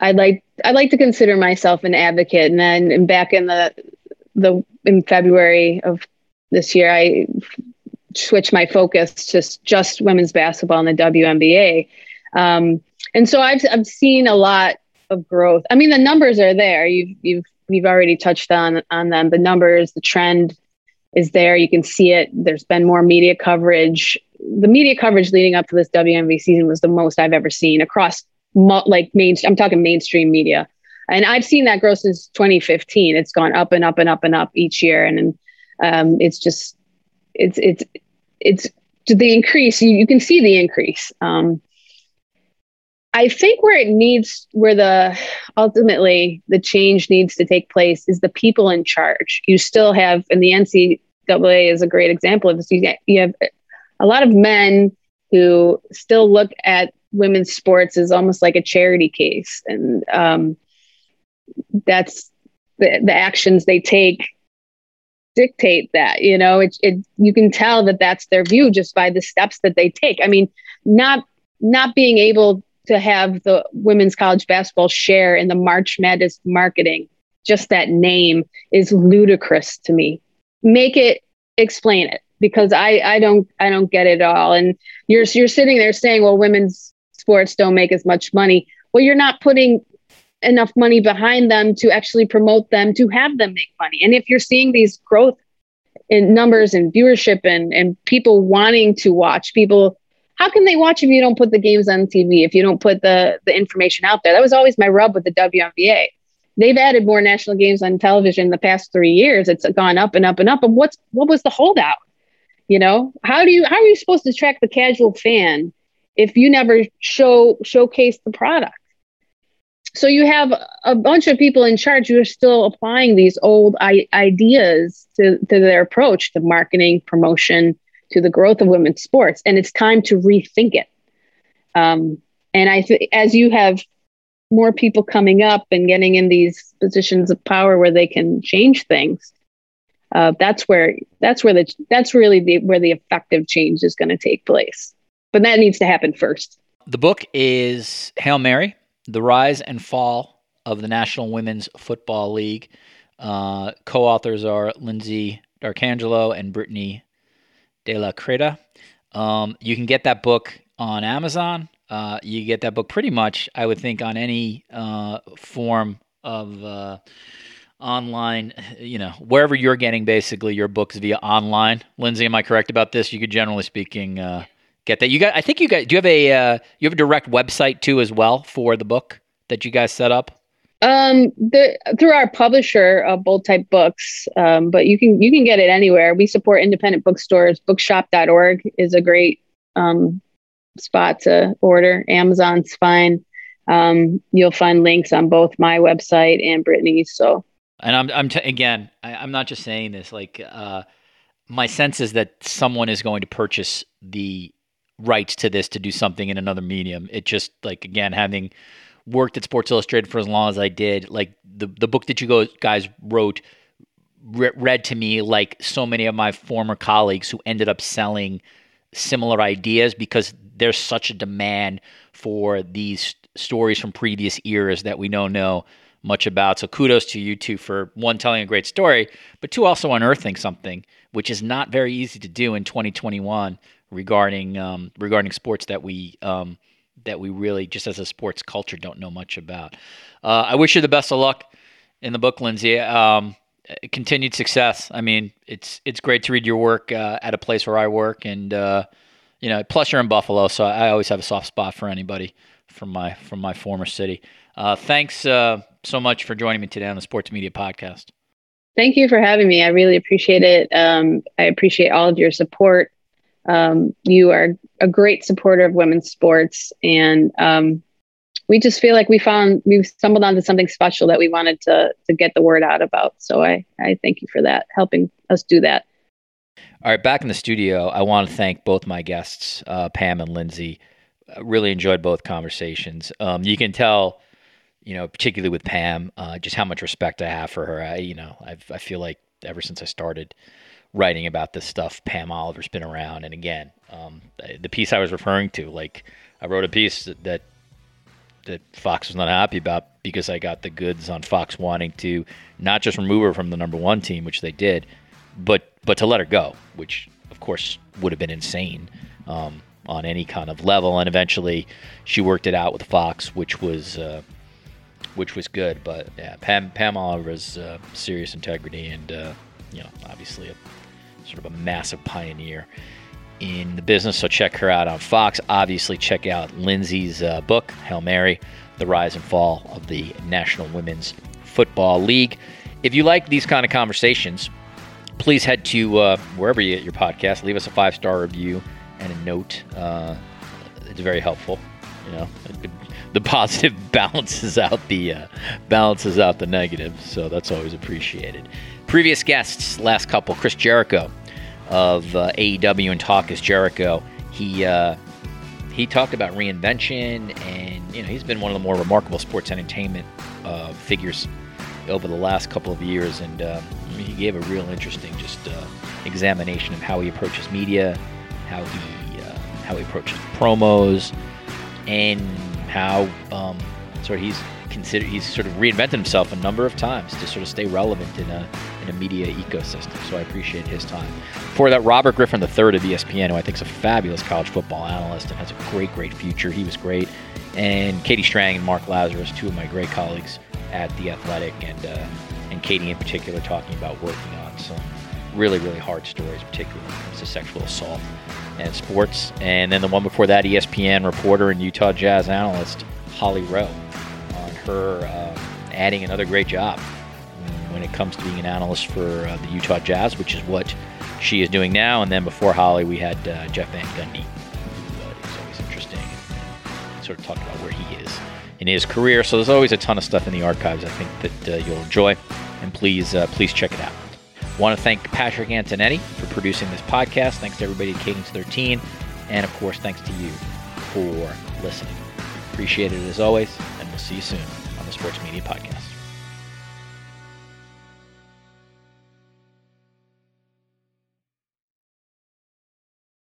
I like I like to consider myself an advocate. And then back in the the in February of this year, I switched my focus to just women's basketball in the WNBA. Um, and so I've I've seen a lot of growth. I mean, the numbers are there. You've you've we've already touched on on them. The numbers, the trend is there. You can see it. There's been more media coverage. The media coverage leading up to this WNBA season was the most I've ever seen across like main. I'm talking mainstream media, and I've seen that grow since 2015. It's gone up and up and up and up each year, and um, it's just it's it's it's the increase. You, you can see the increase. Um, I think where it needs, where the ultimately the change needs to take place is the people in charge. You still have, and the NCAA is a great example of this. You, you have a lot of men who still look at women's sports as almost like a charity case, and um, that's the, the actions they take dictate that you know it, it you can tell that that's their view just by the steps that they take i mean not not being able to have the women's college basketball share in the March Madness marketing. Just that name is ludicrous to me. Make it explain it because I I don't I don't get it all. And you're you're sitting there saying, well, women's sports don't make as much money. Well, you're not putting enough money behind them to actually promote them to have them make money. And if you're seeing these growth in numbers and viewership and and people wanting to watch, people how can they watch if you don't put the games on TV, if you don't put the, the information out there? That was always my rub with the WNBA. They've added more national games on television in the past three years. It's gone up and up and up. And what's what was the holdout? You know, how do you how are you supposed to track the casual fan if you never show showcase the product? So you have a bunch of people in charge who are still applying these old I- ideas to, to their approach to marketing, promotion, to the growth of women's sports, and it's time to rethink it. Um, and I, as you have more people coming up and getting in these positions of power where they can change things, uh, that's where that's where the that's really the where the effective change is going to take place. But that needs to happen first. The book is Hail Mary: The Rise and Fall of the National Women's Football League. Uh, co-authors are Lindsay D'Arcangelo and Britni de la Cretaz. Um, you can get that book on Amazon. Uh, you get that book pretty much, I would think, on any uh, form of uh, online, you know, wherever you're getting basically your books via online. Lindsay, am I correct about this? You could generally speaking uh, get that. You got, I think you got. Do you have a uh, you have a direct website too as well for the book that you guys set up? Um, the through our publisher, uh, Bold Type Books, um, but you can you can get it anywhere. We support independent bookstores. Bookshop.org is a great um, spot to order. Amazon's fine. Um, you'll find links on both my website and Britni's. So, and I'm, I'm t- again, I, am not just saying this. Like, uh, my sense is that someone is going to purchase the rights to this to do something in another medium. It just like again having worked at Sports Illustrated for as long as I did, like the the book that you guys wrote re- read to me like so many of my former colleagues who ended up selling similar ideas because there's such a demand for these stories from previous eras that we don't know much about. So kudos to you two for one telling a great story, but two also unearthing something which is not very easy to do in 2021 regarding um, regarding sports that we um, that we really just as a sports culture don't know much about. Uh, I wish you the best of luck in the book, Lindsay. Um, continued success. I mean, it's it's great to read your work uh, at a place where I work, and uh, you know, plus you're in Buffalo, so I always have a soft spot for anybody from my from my former city. Uh, thanks uh, so much for joining me today on the Sports Media Podcast. Thank you for having me. I really appreciate it. Um, I appreciate all of your support. Um, you are a great supporter of women's sports, and um, we just feel like we found we stumbled onto something special that we wanted to to get the word out about. So I I thank you for that, helping us do that. All right, back in the studio, I want to thank both my guests, uh, Pam and Lindsay. I really enjoyed both conversations. Um, you can tell you know, particularly with Pam, uh, just how much respect I have for her. I, you know, I've, I feel like ever since I started writing about this stuff, Pam Oliver's been around. And again, um, the piece I was referring to, like I wrote a piece that, that that Fox was not happy about because I got the goods on Fox wanting to not just remove her from the number one team, which they did, but but to let her go, which of course would have been insane um, on any kind of level. And eventually, she worked it out with Fox, which was uh, which was good. But yeah, Pam Pam Oliver's uh, serious integrity and uh, you know obviously a sort of a massive pioneer in the business. So check her out on Fox. Obviously, check out Lindsay's uh, book, Hail Mary: The Rise and Fall of the National Women's Football League. If you like these kind of conversations, please head to uh, wherever you get your podcast. Leave us a five star review and a note. Uh, it's very helpful. You know, the positive [laughs] balances out the uh, balances out the negative. So that's always appreciated. Previous guests, last couple, Chris Jericho of uh, AEW and Talk is Jericho. He uh, he talked about reinvention, and you know he's been one of the more remarkable sports entertainment uh, figures over the last couple of years, and uh, he gave a real interesting just uh, examination of how he approaches media, how he how he approaches promos, and how um, sort of he's considered he's sort of reinvented himself a number of times to sort of stay relevant in a in a media ecosystem. So I appreciate his time. For that, Robert Griffin III of ESPN, who I think is a fabulous college football analyst and has a great, great future. He was great. And Katie Strang and Mark Lazarus, two of my great colleagues at The Athletic, and uh, and Katie in particular talking about working on some really, really hard stories, particularly when it comes to sexual assault and sports. And then the one before that, ESPN reporter and Utah Jazz analyst Holly Rowe on her uh, adding another great job when it comes to being an analyst for uh, the Utah Jazz, which is what she is doing now. And then before Holly, we had uh, Jeff Van Gundy, who uh, is always interesting and sort of talking about where he is in his career. So there's always a ton of stuff in the archives I think that uh, you'll enjoy. And please, uh, please check it out. Want to thank Patrick Antonetti for producing this podcast. Thanks to everybody at Cadence 13. And of course, thanks to you for listening. Appreciate it as always, and we'll see you soon on the Sports Media Podcast.